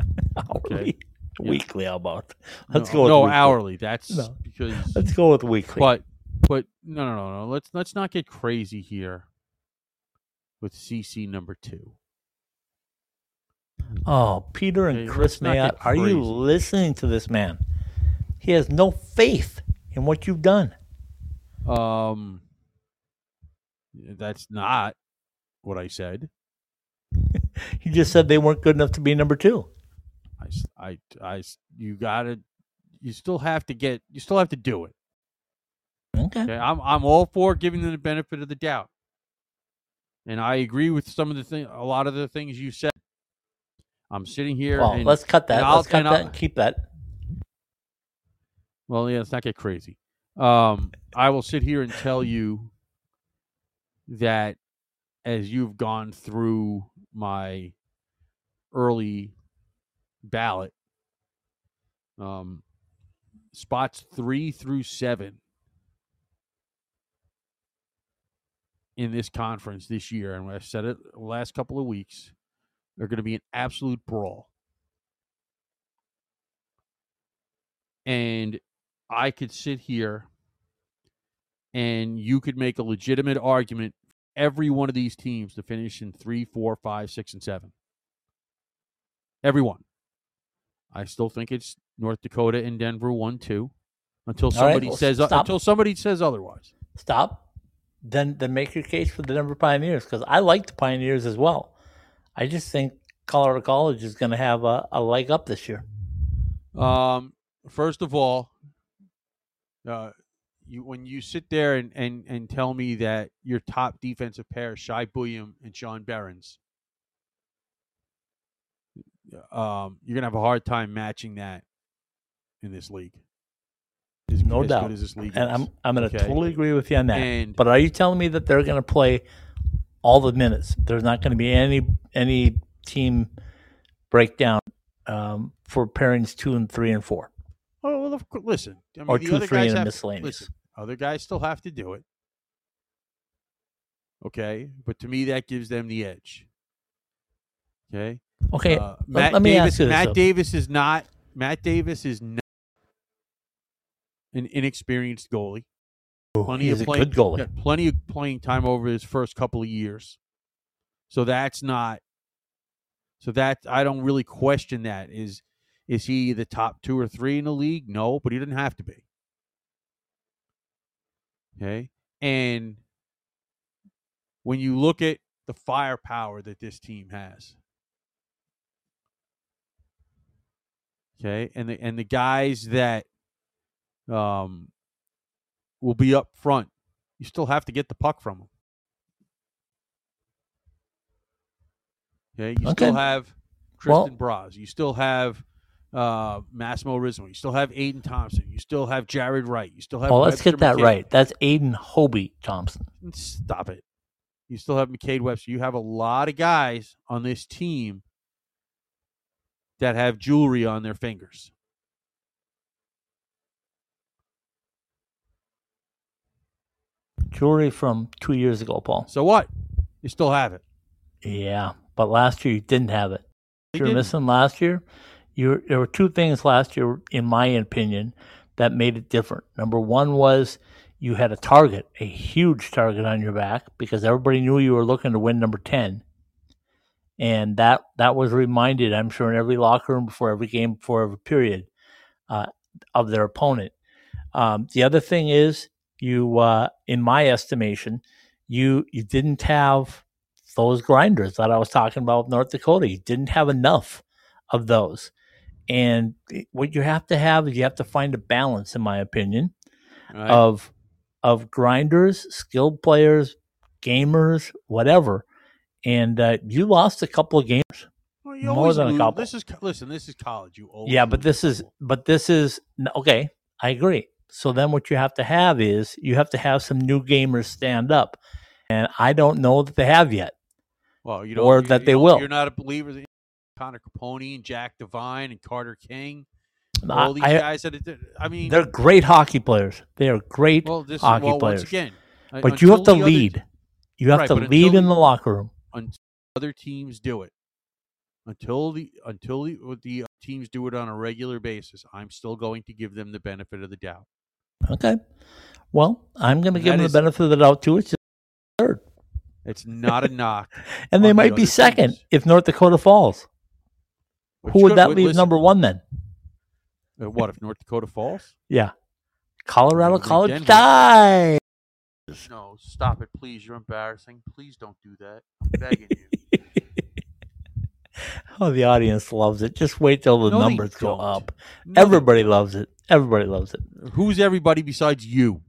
(laughs) Hourly, Yeah. weekly. How about? Let's no, go. With No, weekly. hourly. That's No. because. Let's go with weekly. But, but no, no, no, no. Let's let's not get crazy here. With CC number two. oh, Peter and Okay, Chris Mayotte, are you listening to this man? He has no faith in what you've done. Um, that's not what I said. (laughs) He just said they weren't good enough to be number two. I, I, I you gotta, you still have to get, you still have to do it. Okay. Okay, I'm, I'm all for giving them the benefit of the doubt, and I agree with some of the thing, a lot of the things you said. I'm sitting here. Well, and, let's cut that. Let's cut that and keep that. Well, yeah, let's not get crazy. Um, I will sit here and tell you that as you've gone through my early ballot, um, spots three through seven in this conference this year, and I've said it the last couple of weeks, they're going to be an absolute brawl. And I could sit here and you could make a legitimate argument for every one of these teams to finish in three, four, five, six, and seven. Everyone. I still think it's North Dakota and Denver one, two, until All right, somebody well, says stop. until somebody says otherwise. Stop. Then then make your case for the Denver Pioneers because I like the Pioneers as well. I just think Colorado College is going to have a, a leg up this year. Um, first of all, uh, you when you sit there and, and, and tell me that your top defensive pair, Shai Buium and Sean Behrens, um, you're gonna have a hard time matching that in this league. As, No as doubt. good as this league And is. I'm I'm going to Okay. totally agree with you on that. And- but are you telling me that they're going to play all the minutes? There's not going to be any any team breakdown um, for pairings two and three and four, Oh well, of course. Listen, I mean, or the two, other three, guys and have, miscellaneous. Listen, other guys still have to do it. Okay, but to me, that gives them the edge. Okay. Okay, Uh, let- Matt let me Davis. ask you this, Matt though. Davis is not. Matt Davis is not an inexperienced goalie. Oh, plenty he's of a playing, good goalie. plenty of playing time over his first couple of years. So that's not. So that I don't really question that. Is is he the top two or three in the league? No, but he didn't have to be. Okay, and when you look at the firepower that this team has, okay, and the and the guys that um will be up front, you still have to get the puck from them. Okay, you Okay. still have Well- Tristan Broz, you still have uh, Massimo Rizzo, you still have Aiden Thompson, you still have Jared Wright, you still have. well, let's get that right. That's Aiden Hobie Thompson. Stop it. You still have McCade Webster. You have a lot of guys on this team that have jewelry on their fingers. Jewelry from two years ago, Paul. So what? You still have it. Yeah, but last year you didn't have it. They You're missing last year. You there were two things last year, in my opinion, that made it different. Number one was you had a target, a huge target on your back, because everybody knew you were looking to win number ten, and that that was reminded, I'm sure, in every locker room before every game, before every period, uh, of their opponent. Um, the other thing is you, uh, in my estimation, you you didn't have those grinders that I was talking about with North Dakota. You didn't have enough of those. And what you have to have is you have to find a balance, in my opinion, Right? of of grinders, skilled players, gamers, whatever. And uh, you lost a couple of games. Well, you more than a couple. This is listen. This is college. You always Yeah, but this is but this is okay. I agree. So then what you have to have is you have to have some new gamers stand up. And I don't know that they have yet. well, you don't, or that they will. You're not a believer in Connor Caponi and Jack Devine and Carter King. All these I- guys that it- I mean, They're great hockey players. They are great well, this hockey well, players. once again. uh, but you have to the other- lead. You have Right, to lead until in the- the locker room. until other teams do it. Until the until the, the teams do it on a regular basis, I'm still going to give them the benefit of the doubt. Okay. Well, I'm going to give them is- the benefit of the doubt too. It's third, It's not a (laughs) knock. and they on the might be second teams. if North Dakota falls. Which Who would could- that leave listen, number one then? uh, What if North Dakota falls? Yeah, Colorado Maybe College Denver. die. No, stop it, please. You're embarrassing. Please don't do that. I'm begging you. (laughs) Oh, the audience loves it. Just wait till the No, they numbers go don't. up. No, Everybody loves it. Everybody loves it. Who's everybody besides you?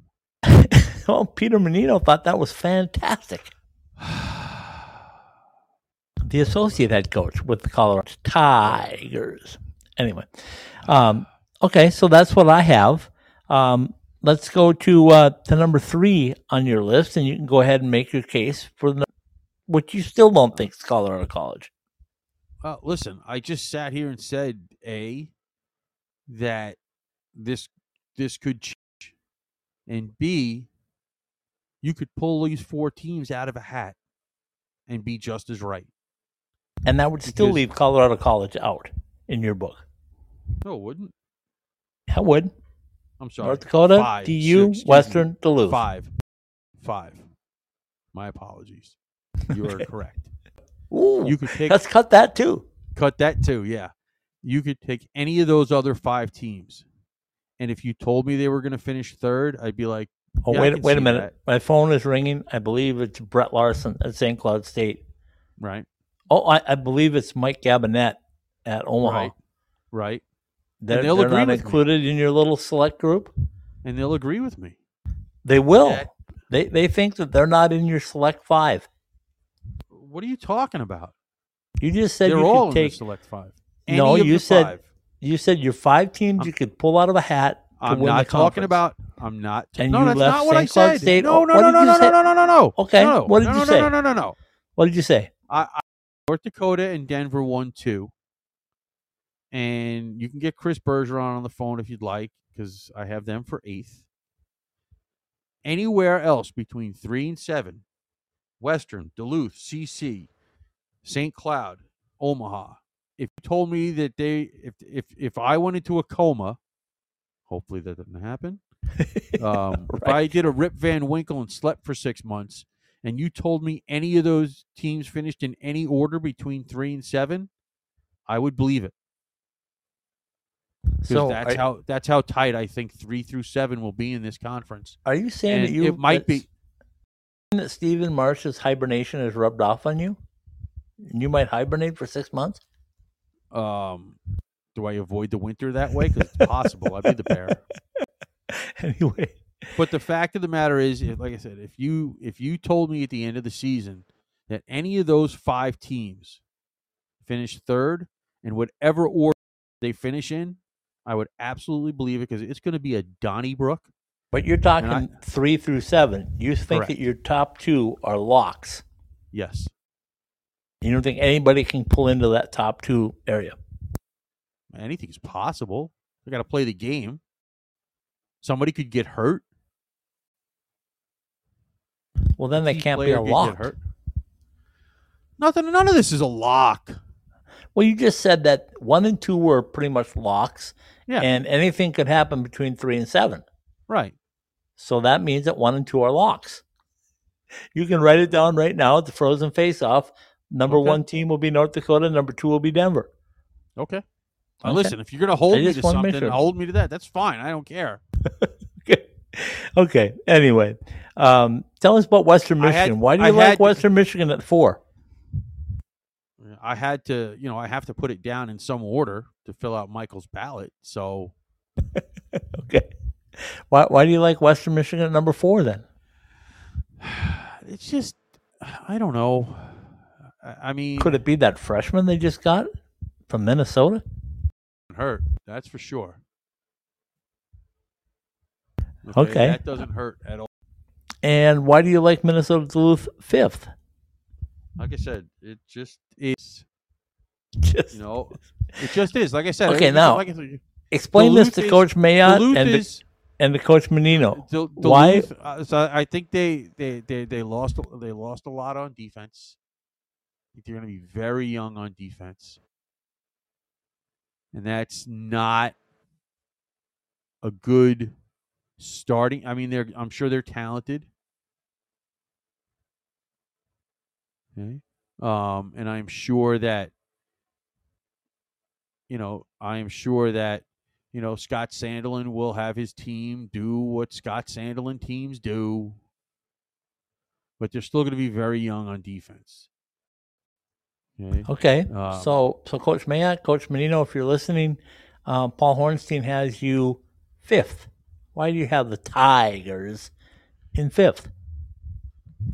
well, (laughs) Peter Mannino thought that was fantastic. (sighs) The associate head coach with the Colorado Tigers. Anyway, um, okay, so that's what I have. Um, let's go to uh, to number three on your list, and you can go ahead and make your case for the, what you still don't think is Colorado College. Uh, listen, I just sat here and said a that this this could change, and b you could pull these four teams out of a hat and be just as right. And that would still Because- leave Colorado College out in your book. No, it wouldn't. I would. I'm sorry. North Dakota, Five, DU, me. Western, Duluth. Five. Five. My apologies. You are (laughs) correct. Ooh, You could take let's cut that too. cut that too, yeah. You could take any of those other five teams. And if you told me they were going to finish third, I'd be like, Oh, Yeah, wait, wait a minute. that. My phone is ringing. I believe it's Brett Larson at St. Cloud State. right, Oh, I, I believe it's Mike Gabinet at Omaha. right, right. They're, they'll they're agree not with me. included in your little select group. And they'll agree with me. They will. That- They they think that they're not in your select five. What are you talking about? You just said They're you all could in the select five. No, Any of you the said five. You said your five teams you could pull out of a hat. To I'm win not the talking conference. about. I'm not. And no, you that's left not what I St. Cloud said. State- No, no, what no, no, no, no, no, no, no, no. Okay, No, what did no, you no, say? No, no, no, no. What did you say? I, I, North Dakota and Denver won two. And you can get Chris Bergeron on the phone if you'd like, because I have them for eighth. Anywhere else between three and seven, Western, Duluth, CC, St. Cloud, Omaha. If you told me that they, if if if I went into a coma, hopefully that didn't happen. (laughs) Um, If I did a Rip Van Winkle and slept for six months, and you told me any of those teams finished in any order between three and seven, I would believe it. So that's are, how that's how tight I think three through seven will be in this conference. are you saying that you it might be that Stephen Marsh's hibernation has rubbed off on you? And you might hibernate for six months. um do I avoid the winter that way? Because it's possible. I'd be the bear. (laughs) anyway, But the fact of the matter is, like I said, if you if you told me at the end of the season that any of those five teams finished third in whatever order they finish in, I would absolutely believe it because it's going to be a Donnybrook. But you're talking I- three through seven. You think Correct. that your top two are locks. Yes, You don't think anybody can pull into that top two area. anything's possible. They got to play the game. Somebody could get hurt. Well, then they can't be a lock. hurt. Nothing. None of this is a lock. Well, you just said that one and two were pretty much locks, Yeah. and anything could happen between three and seven. Right. So that means that one and two are locks. You can write it down right now at the frozen face off. Number Okay. one team will be North Dakota, number two will be Denver. Okay. Now, Okay. listen, if you're going to hold I me to something, sure. hold me to that. That's fine. I don't care. Okay. (laughs) Okay. Anyway, um, tell us about Western I had- Michigan. Why do I you like had- Western Michigan at four? I had to, you know, I have to put it down in some order to fill out Michael's ballot. So (laughs) Okay. Why Why do you like Western Michigan at number four then? (sighs) it's just, I don't know. I, mean, Could it be that freshman they just got from Minnesota? hurt? That's for sure. Okay. that doesn't hurt at all. And why do you like Minnesota Duluth fifth? Like I said, it just is. Just You know, it just is. Like I said. Okay, now, like I said, explain this to is- Coach Mayotte Duluth and is and the Coach Mannino. Dul- Why- Duluth, uh, so I think they, they, they, they lost a- they lost a lot on defense. I think they're going to be very young on defense, and that's not a good starting. I mean, they're I'm sure they're talented. Okay, um, and I'm sure that you know I am sure that you know, Scott Sandelin will have his team do what Scott Sandelin teams do, but they're still going to be very young on defense. Okay. Okay. Um, so so Coach Mayotte, Coach Mannino, if you're listening, um, Paul Hornstein has you fifth. Why do you have the Tigers in fifth?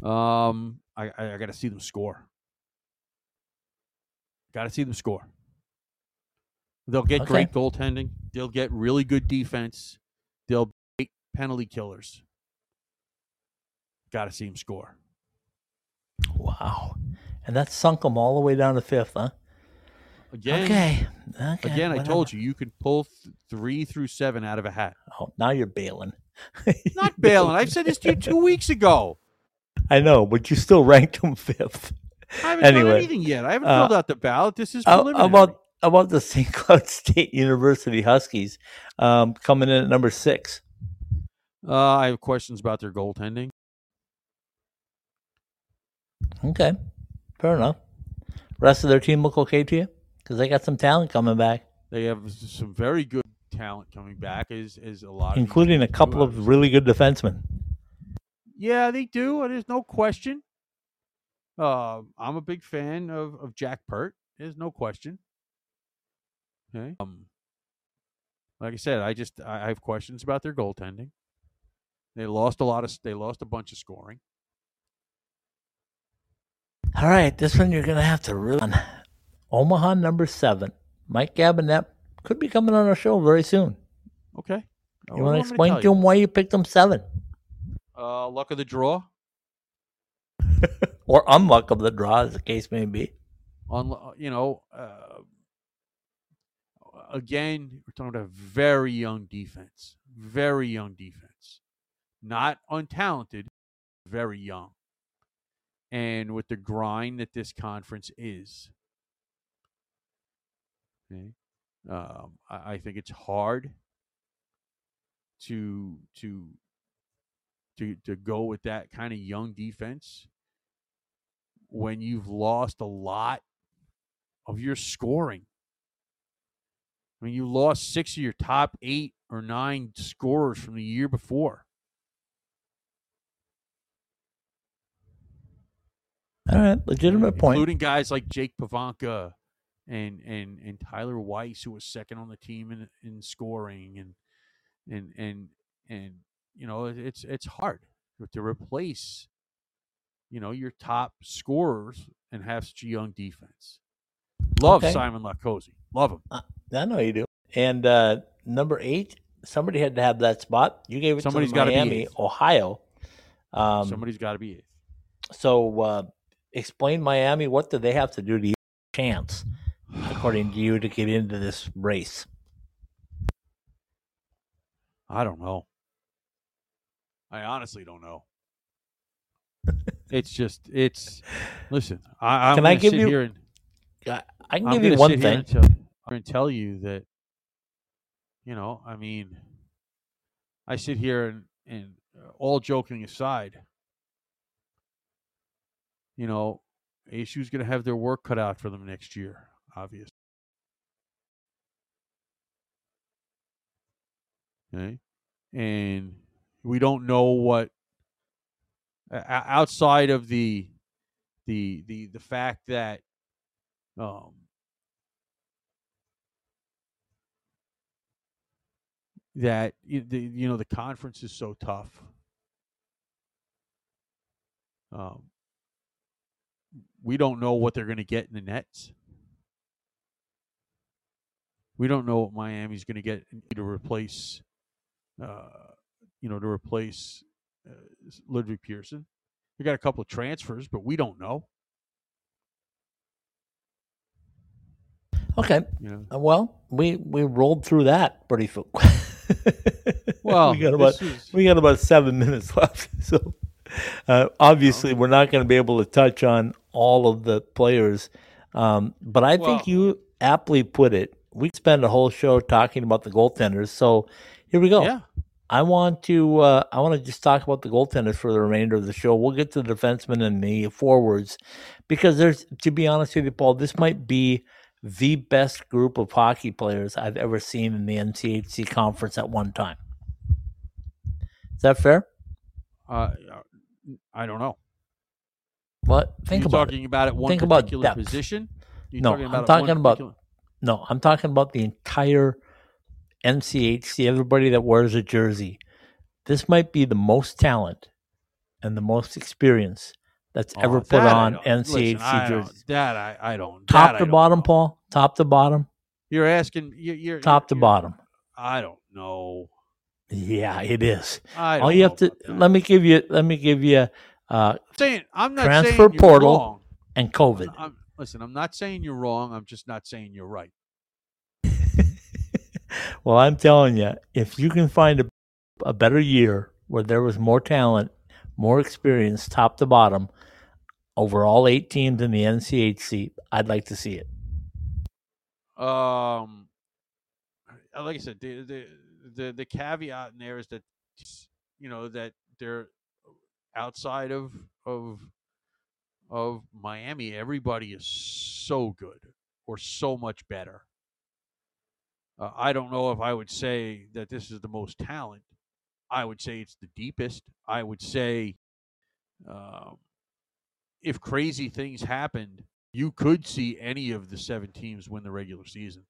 Um, I I, I got to see them score. Got to see them score. They'll get Okay. great goaltending. They'll get really good defense. They'll be penalty killers. Got to see them score. Wow. And that sunk them all the way down to fifth, huh? Again, Okay. Okay. again, I told you you can pull th- three through seven out of a hat. Oh, now you're bailing. (laughs) Not bailing. I said this to you (laughs) two weeks ago. I know, but you still (laughs) ranked them fifth. I haven't done anything yet. I haven't uh, filled out the ballot. This is How preliminary. about about the (laughs) St. Cloud State University Huskies um, coming in at number six? uh, I have questions about their goaltending. Okay, fair enough. Rest of their team look okay to you because they got some talent coming back, They have some very good talent coming back. Is is a lot, of including a couple of obviously. really good defensemen. Yeah, they do. There's no question. Uh, I'm a big fan of, of Jack Peart. There's no question. Okay. Um, like I said, I just I I have questions about their goaltending. They lost a lot of. They lost a bunch of scoring. All right, this one you're going to have to really. Omaha number seven. Mike Gabinet could be coming on our show very soon. Okay. You want to explain to him why you picked them seven? Uh, luck of the draw. (laughs) or unluck of the draw, as the case may be. On you know, uh, again, we're talking about a very young defense, very young defense, not untalented, very young, and with the grind that this conference is. Okay, um, I, I think it's hard to to to to go with that kind of young defense when you've lost a lot of your scoring. I mean, you lost six of your top eight or nine scorers from the year before. All right, legitimate point. Including guys like Jake Pivonka and and and Tyler Weiss, who was second on the team in in scoring, and and and and you know it's it's hard to replace you know your top scorers and have such a young defense. Love Okay. Simon Latkoczy. Love him. Uh, I know you do. And uh, number eight, somebody had to have that spot. You gave it Somebody's to Miami. Ohio. Um, Somebody's got to be it. So, uh, explain Miami. What do they have to do to chance, according to you, to get into this race? I don't know. I honestly don't know. (laughs) it's just it's. Listen, I, I'm Can I give you- here and I, I can I'm give you one thing. And tell, I'm going to tell you that, you know, I mean, I sit here and, and uh, all joking aside, you know, ASU's going to have their work cut out for them next year, obviously. Okay. And we don't know what, outside of the, the, the, the fact that, um, that the, you know the conference is so tough. Um, we don't know what they're going to get in the nets. We don't know what Miami's going to get to replace, uh, you know, to replace uh, Ludvig Persson. We got a couple of transfers, but we don't know. Okay. You know, Uh, Well, we we rolled through that pretty fu- (laughs) Well, (laughs) we got about is- we got about seven minutes left. (laughs) So uh, obviously, we're not going to be able to touch on all of the players. Um, but I Well- think you aptly put it. We spend a whole show talking about the goaltenders. So here we go. yeah. I want to uh, I want to just talk about the goaltenders for the remainder of the show. We'll get to the defensemen and the forwards because there's to be honest with you, Paul, this might be the best group of hockey players I've ever seen in the NCHC conference at one time. Is that fair? Uh, I don't know. What? Think you about talking it. about at one Think about particular depth. position? You No, talking I'm about talking about- particular- No, I'm talking about the entire NCHC, everybody that wears a jersey. This might be the most talent and the most experience that's Oh, ever put that on NCHC listen, I don't- jerseys. That I, I don't. Top I to don't bottom, know. Paul. Top to bottom. You're asking. You're, you're Top to you're- bottom. I don't know. Yeah, it is. I All you have to let me give you let me give you uh, I'm saying I'm not transfer saying you're portal wrong. and COVID. I'm, listen, I'm not saying you're wrong. I'm just not saying you're right. (laughs) well, I'm telling you, if you can find a, a better year where there was more talent, more experience, top to bottom, over all eight teams in the NCHC, I'd like to see it. Um, uh, like I said, the the the, the caveat in there is that you know that they're outside of of of Miami. Everybody is so good or so much better. Uh, I don't know if I would say that this is the most talent. I would say it's the deepest. I would say, um, if crazy things happened, you could see any of the seven teams win the regular season.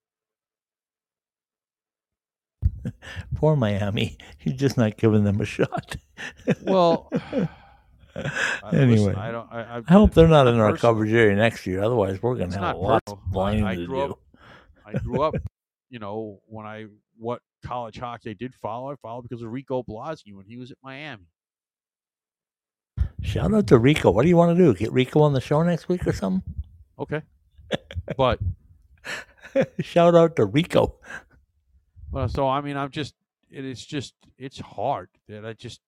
(laughs) Poor Miami. (laughs) He's just not giving them a shot. (laughs) Well, I- Anyway. listen, I don't. I, I hope they're not in our personal. coverage area next year. Otherwise, we're going to have lots personal. of blinding I, I to grew do. up. I grew up. You know, when I what college hockey I did follow, I followed because of Rico Blasi when he was at Miami. Shout out to Rico. What do you want to do? Get Rico on the show next week or something? Okay, but (laughs) Shout out to Rico. well, so I mean, I'm just. It is just. It's hard that I just.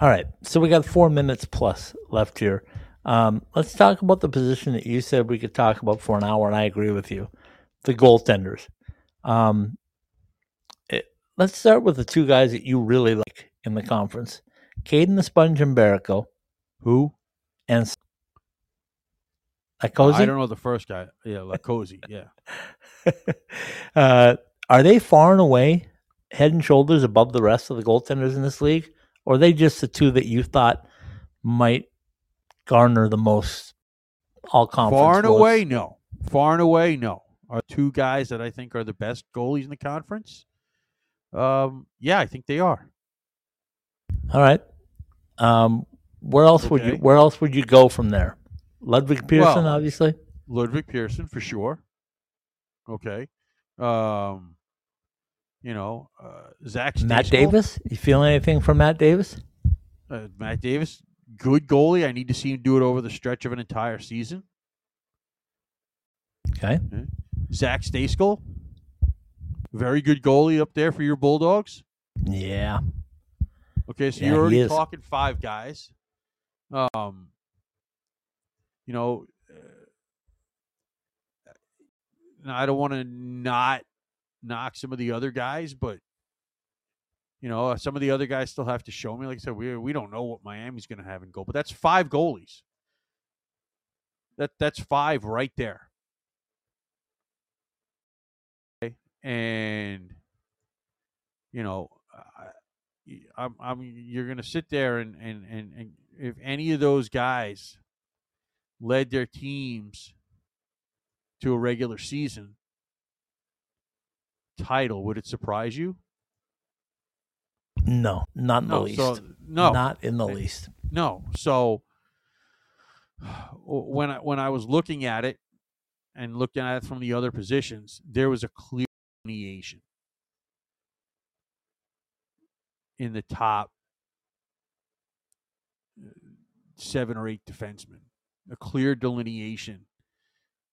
All right. So we got four minutes plus left here. Um, let's talk about the position that you said we could talk about for an hour, and I agree with you. The goaltenders. Um, it, let's start with the two guys that you really like in the conference Kaidan the Sponge and Mbereko Who? and I Latkoczy. don't know the first guy. Yeah, Latkoczy. Yeah. (laughs) uh, are they far and away head and shoulders above the rest of the goaltenders in this league? Or are they just the two that you thought might garner the most all conference? Far and votes? away, no. Far and away, no. Are two guys that I think are the best goalies in the conference? Um, yeah, I think they are. All right. Um, where else would you Okay. where else would you go from there? Ludvig Persson, Well, obviously. Ludvig Persson for sure. Okay. Um, you know, uh, Zach Matt Davis. You feel anything from Matt Davis? Uh, Matt Davis, good goalie. I need to see him do it over the stretch of an entire season. Okay. Zach Stejskal, very good goalie up there for your Bulldogs. Yeah. Okay, so Yeah, you're already talking five guys. Um, you know, uh, I don't want to not knock some of the other guys, but you know, some of the other guys still have to show me. Like I said, we we don't know what Miami's going to have in goal, but that's five goalies. That that's five right there. Okay, and you know, I, I'm, I'm you're going to sit there and, and and and if any of those guys led their teams to a regular season title, would it surprise you? No, not in the least. so no, Not in the least. no. So when I when I was looking at it and looking at it from the other positions, there was a clear delineation in the top uh, seven or eight defensemen. A clear delineation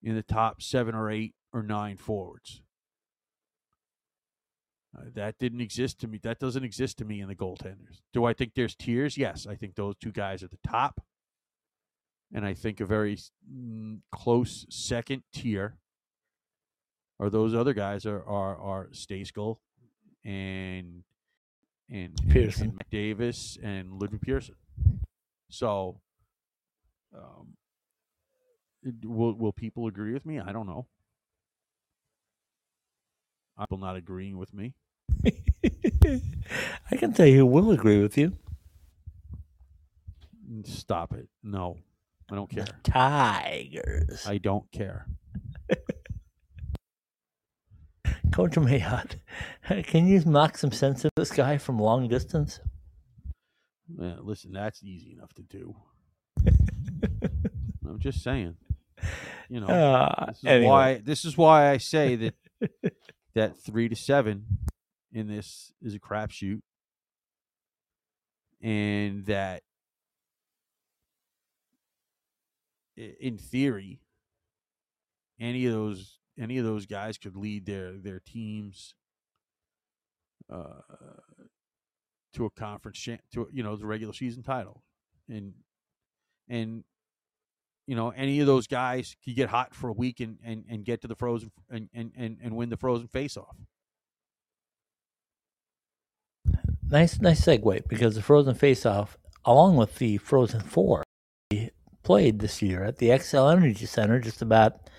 in the top seven or eight or nine forwards. Uh, that didn't exist to me. That doesn't exist to me in the goaltenders. Do I think there's tiers? Yes, I think those two guys are the top, and I think a very mm, close second tier are those other guys are are are Stejskal and and Persson. and Davis and Ludvig Persson. So, um, will will people agree with me? I don't know. People not agreeing with me. (laughs) I can tell you who will agree with you. Stop it. No, I don't care. Tigers. I don't care. Coach Mayotte, (laughs) can you knock some sense into this guy from long distance? Yeah, listen, that's easy enough to do. (laughs) I'm just saying. You know, Uh, this is anyway. why this is why I say (laughs) that that three to seven in this is a crapshoot, and that in theory, any of those any of those guys could lead their their teams uh, to a conference to you know the regular season title, and and you know any of those guys could get hot for a week and and, and get to the frozen and, and and and win the frozen face off. Nice, nice segue because the Frozen Face Off, along with the Frozen Four, played this year at the Xcel Energy Center, just about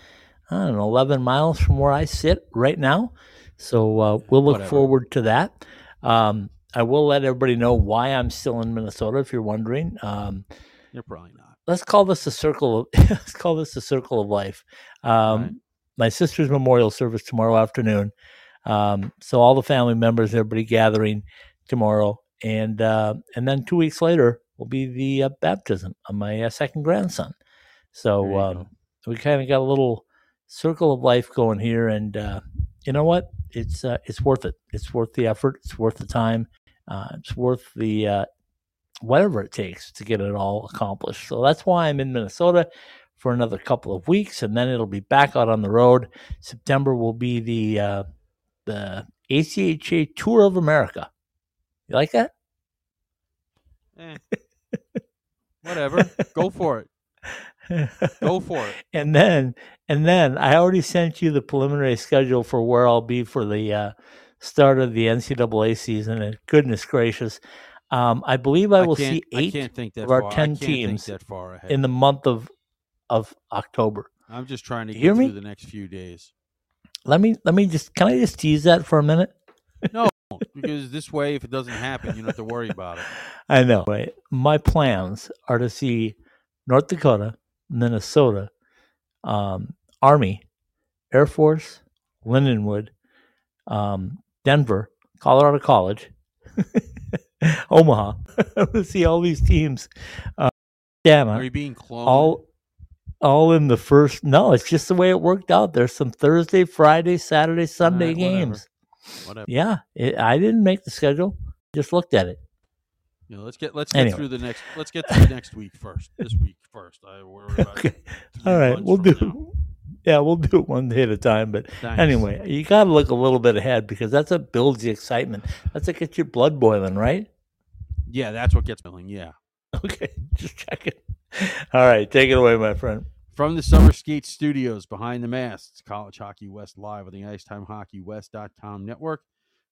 I don't know, eleven miles from where I sit right now. So uh, we'll look Whatever. forward to that. Um, I will let everybody know why I'm still in Minnesota, if you're wondering. Um, You're probably not. let's call this a circle of (laughs) let's call this a circle of life. Um, Right. My sister's memorial service tomorrow afternoon. Um, so all the family members, everybody gathering tomorrow, and uh, and then two weeks later will be the uh, baptism of my uh, second grandson. So um, we kind of got a little circle of life going here, and uh, you know what? It's uh, it's worth it. It's worth the effort. It's worth the time. Uh, it's worth the uh, whatever it takes to get it all accomplished. So that's why I'm in Minnesota for another couple of weeks, and then it'll be back out on the road. September will be the uh, the ACHA Tour of America. You like that? Eh. Whatever. Go for it. (laughs) Go (laughs) for it. and then and then I already sent you the preliminary schedule for where I'll be for the uh, start of the NCAA season. And goodness gracious, um, I believe I will can't, see eight of our far. 10 teams that far ahead. in the month of of October. I'm just trying to You get through me? the next few days. Let me let me just can I just tease that for a minute? No, because this way, if it doesn't happen, you don't have to worry about it. (laughs) I know. Right. My plans are to see North Dakota, Minnesota, um, Army, Air Force, Lindenwood, um, Denver, Colorado College, (laughs) Omaha. (laughs) To see all these teams. Uh, yeah, Are you being cloned? all all in the first. No, it's just the way it worked out. There's some Thursday, Friday, Saturday, Sunday right, whatever. games. Whatever. Yeah, it, I didn't make the schedule. Just looked at it. You know, let's get let's get Anyway. through the next. Let's get through next week first. This (laughs) week first. I worry about Okay. All right, we'll do. now. (laughs) Yeah, we'll do it one day at a time. But Thanks. anyway, you got to look a little bit ahead because that's what builds the excitement. That's what gets your blood boiling, right? Yeah, that's what gets boiling. Yeah. (laughs) Okay, just checking. All right, take it away, my friend. From the Summer Skate Studios behind the mask, College Hockey West live on the IcetimeHockeyWest.com network.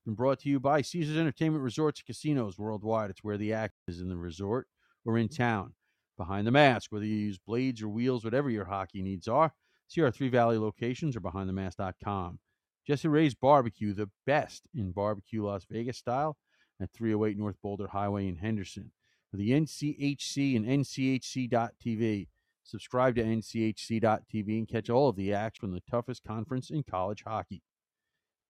And brought to you by Caesars Entertainment Resorts and Casinos worldwide. It's where the action is in the resort or in town. Behind the mask, whether you use blades or wheels, whatever your hockey needs are, see our Three Valley locations or behindthemask.com. Jessie Rae's Barbecue, the best in barbecue Las Vegas style at 308 North Boulder Highway in Henderson. For the NCHC and NCHC.TV. Subscribe to NCHC.TV and catch all of the acts from the toughest conference in college hockey.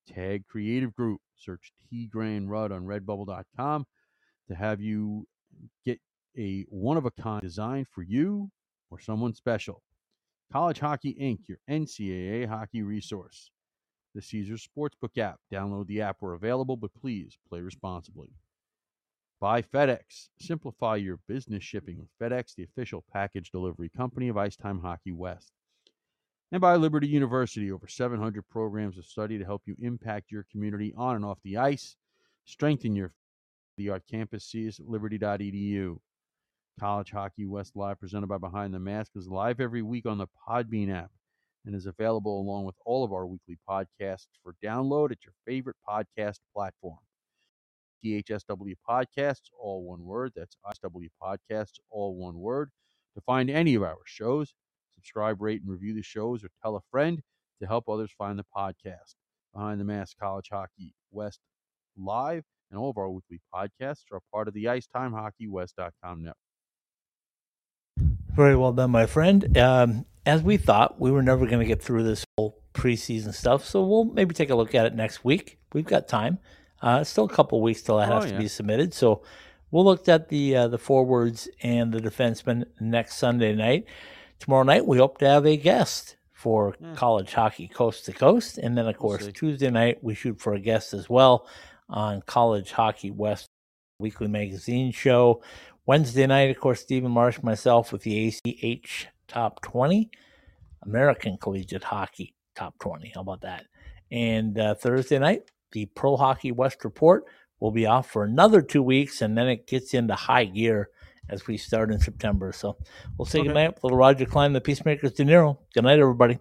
Tag Creative Group. Search T Grand Rudd on Redbubble.com to have you get a one of a kind design for you or someone special. College Hockey Inc., your NCAA hockey resource. The Caesars Sportsbook app. Download the app where available, but please play responsibly. By FedEx. Simplify your business shipping with FedEx, the official package delivery company of Icetime Hockey West. And by Liberty University, over 700 programs of study to help you impact your community on and off the ice. Strengthen your the art campus. See us at liberty.edu. College Hockey West Live, presented by Behind the Mask, is live every week on the Podbean app and is available along with all of our weekly podcasts for download at your favorite podcast platform. DHSW Podcasts, all one word. That's ISW Podcasts, all one word. To find any of our shows, subscribe, rate, and review the shows, or tell a friend to help others find the podcast. Behind the Mask College Hockey West Live and all of our weekly podcasts are part of the IcetimeHockeyWest.com network. Very well done, my friend. Um, as we thought, we were never going to get through this whole preseason stuff, so we'll maybe take a look at it next week. We've got time. Uh, still a couple weeks till that Oh, has to be submitted, so we'll look at the uh, the forwards and the defensemen next Sunday night. Tomorrow night, we hope to have a guest for Yeah. college hockey coast to coast, and then of We'll course. Tuesday night we shoot for a guest as well on College Hockey West weekly magazine show. Wednesday night, of course, Stephen Marsh, myself with the ACH Top 20, American Collegiate Hockey Top 20. How about that? And uh, Thursday night, the Pro Hockey West Report will be off for another two weeks, and then it gets into high gear as we start in September. So we'll say Okay. goodnight with little Roger Klein, the Peacemakers De Niro. Good night, everybody.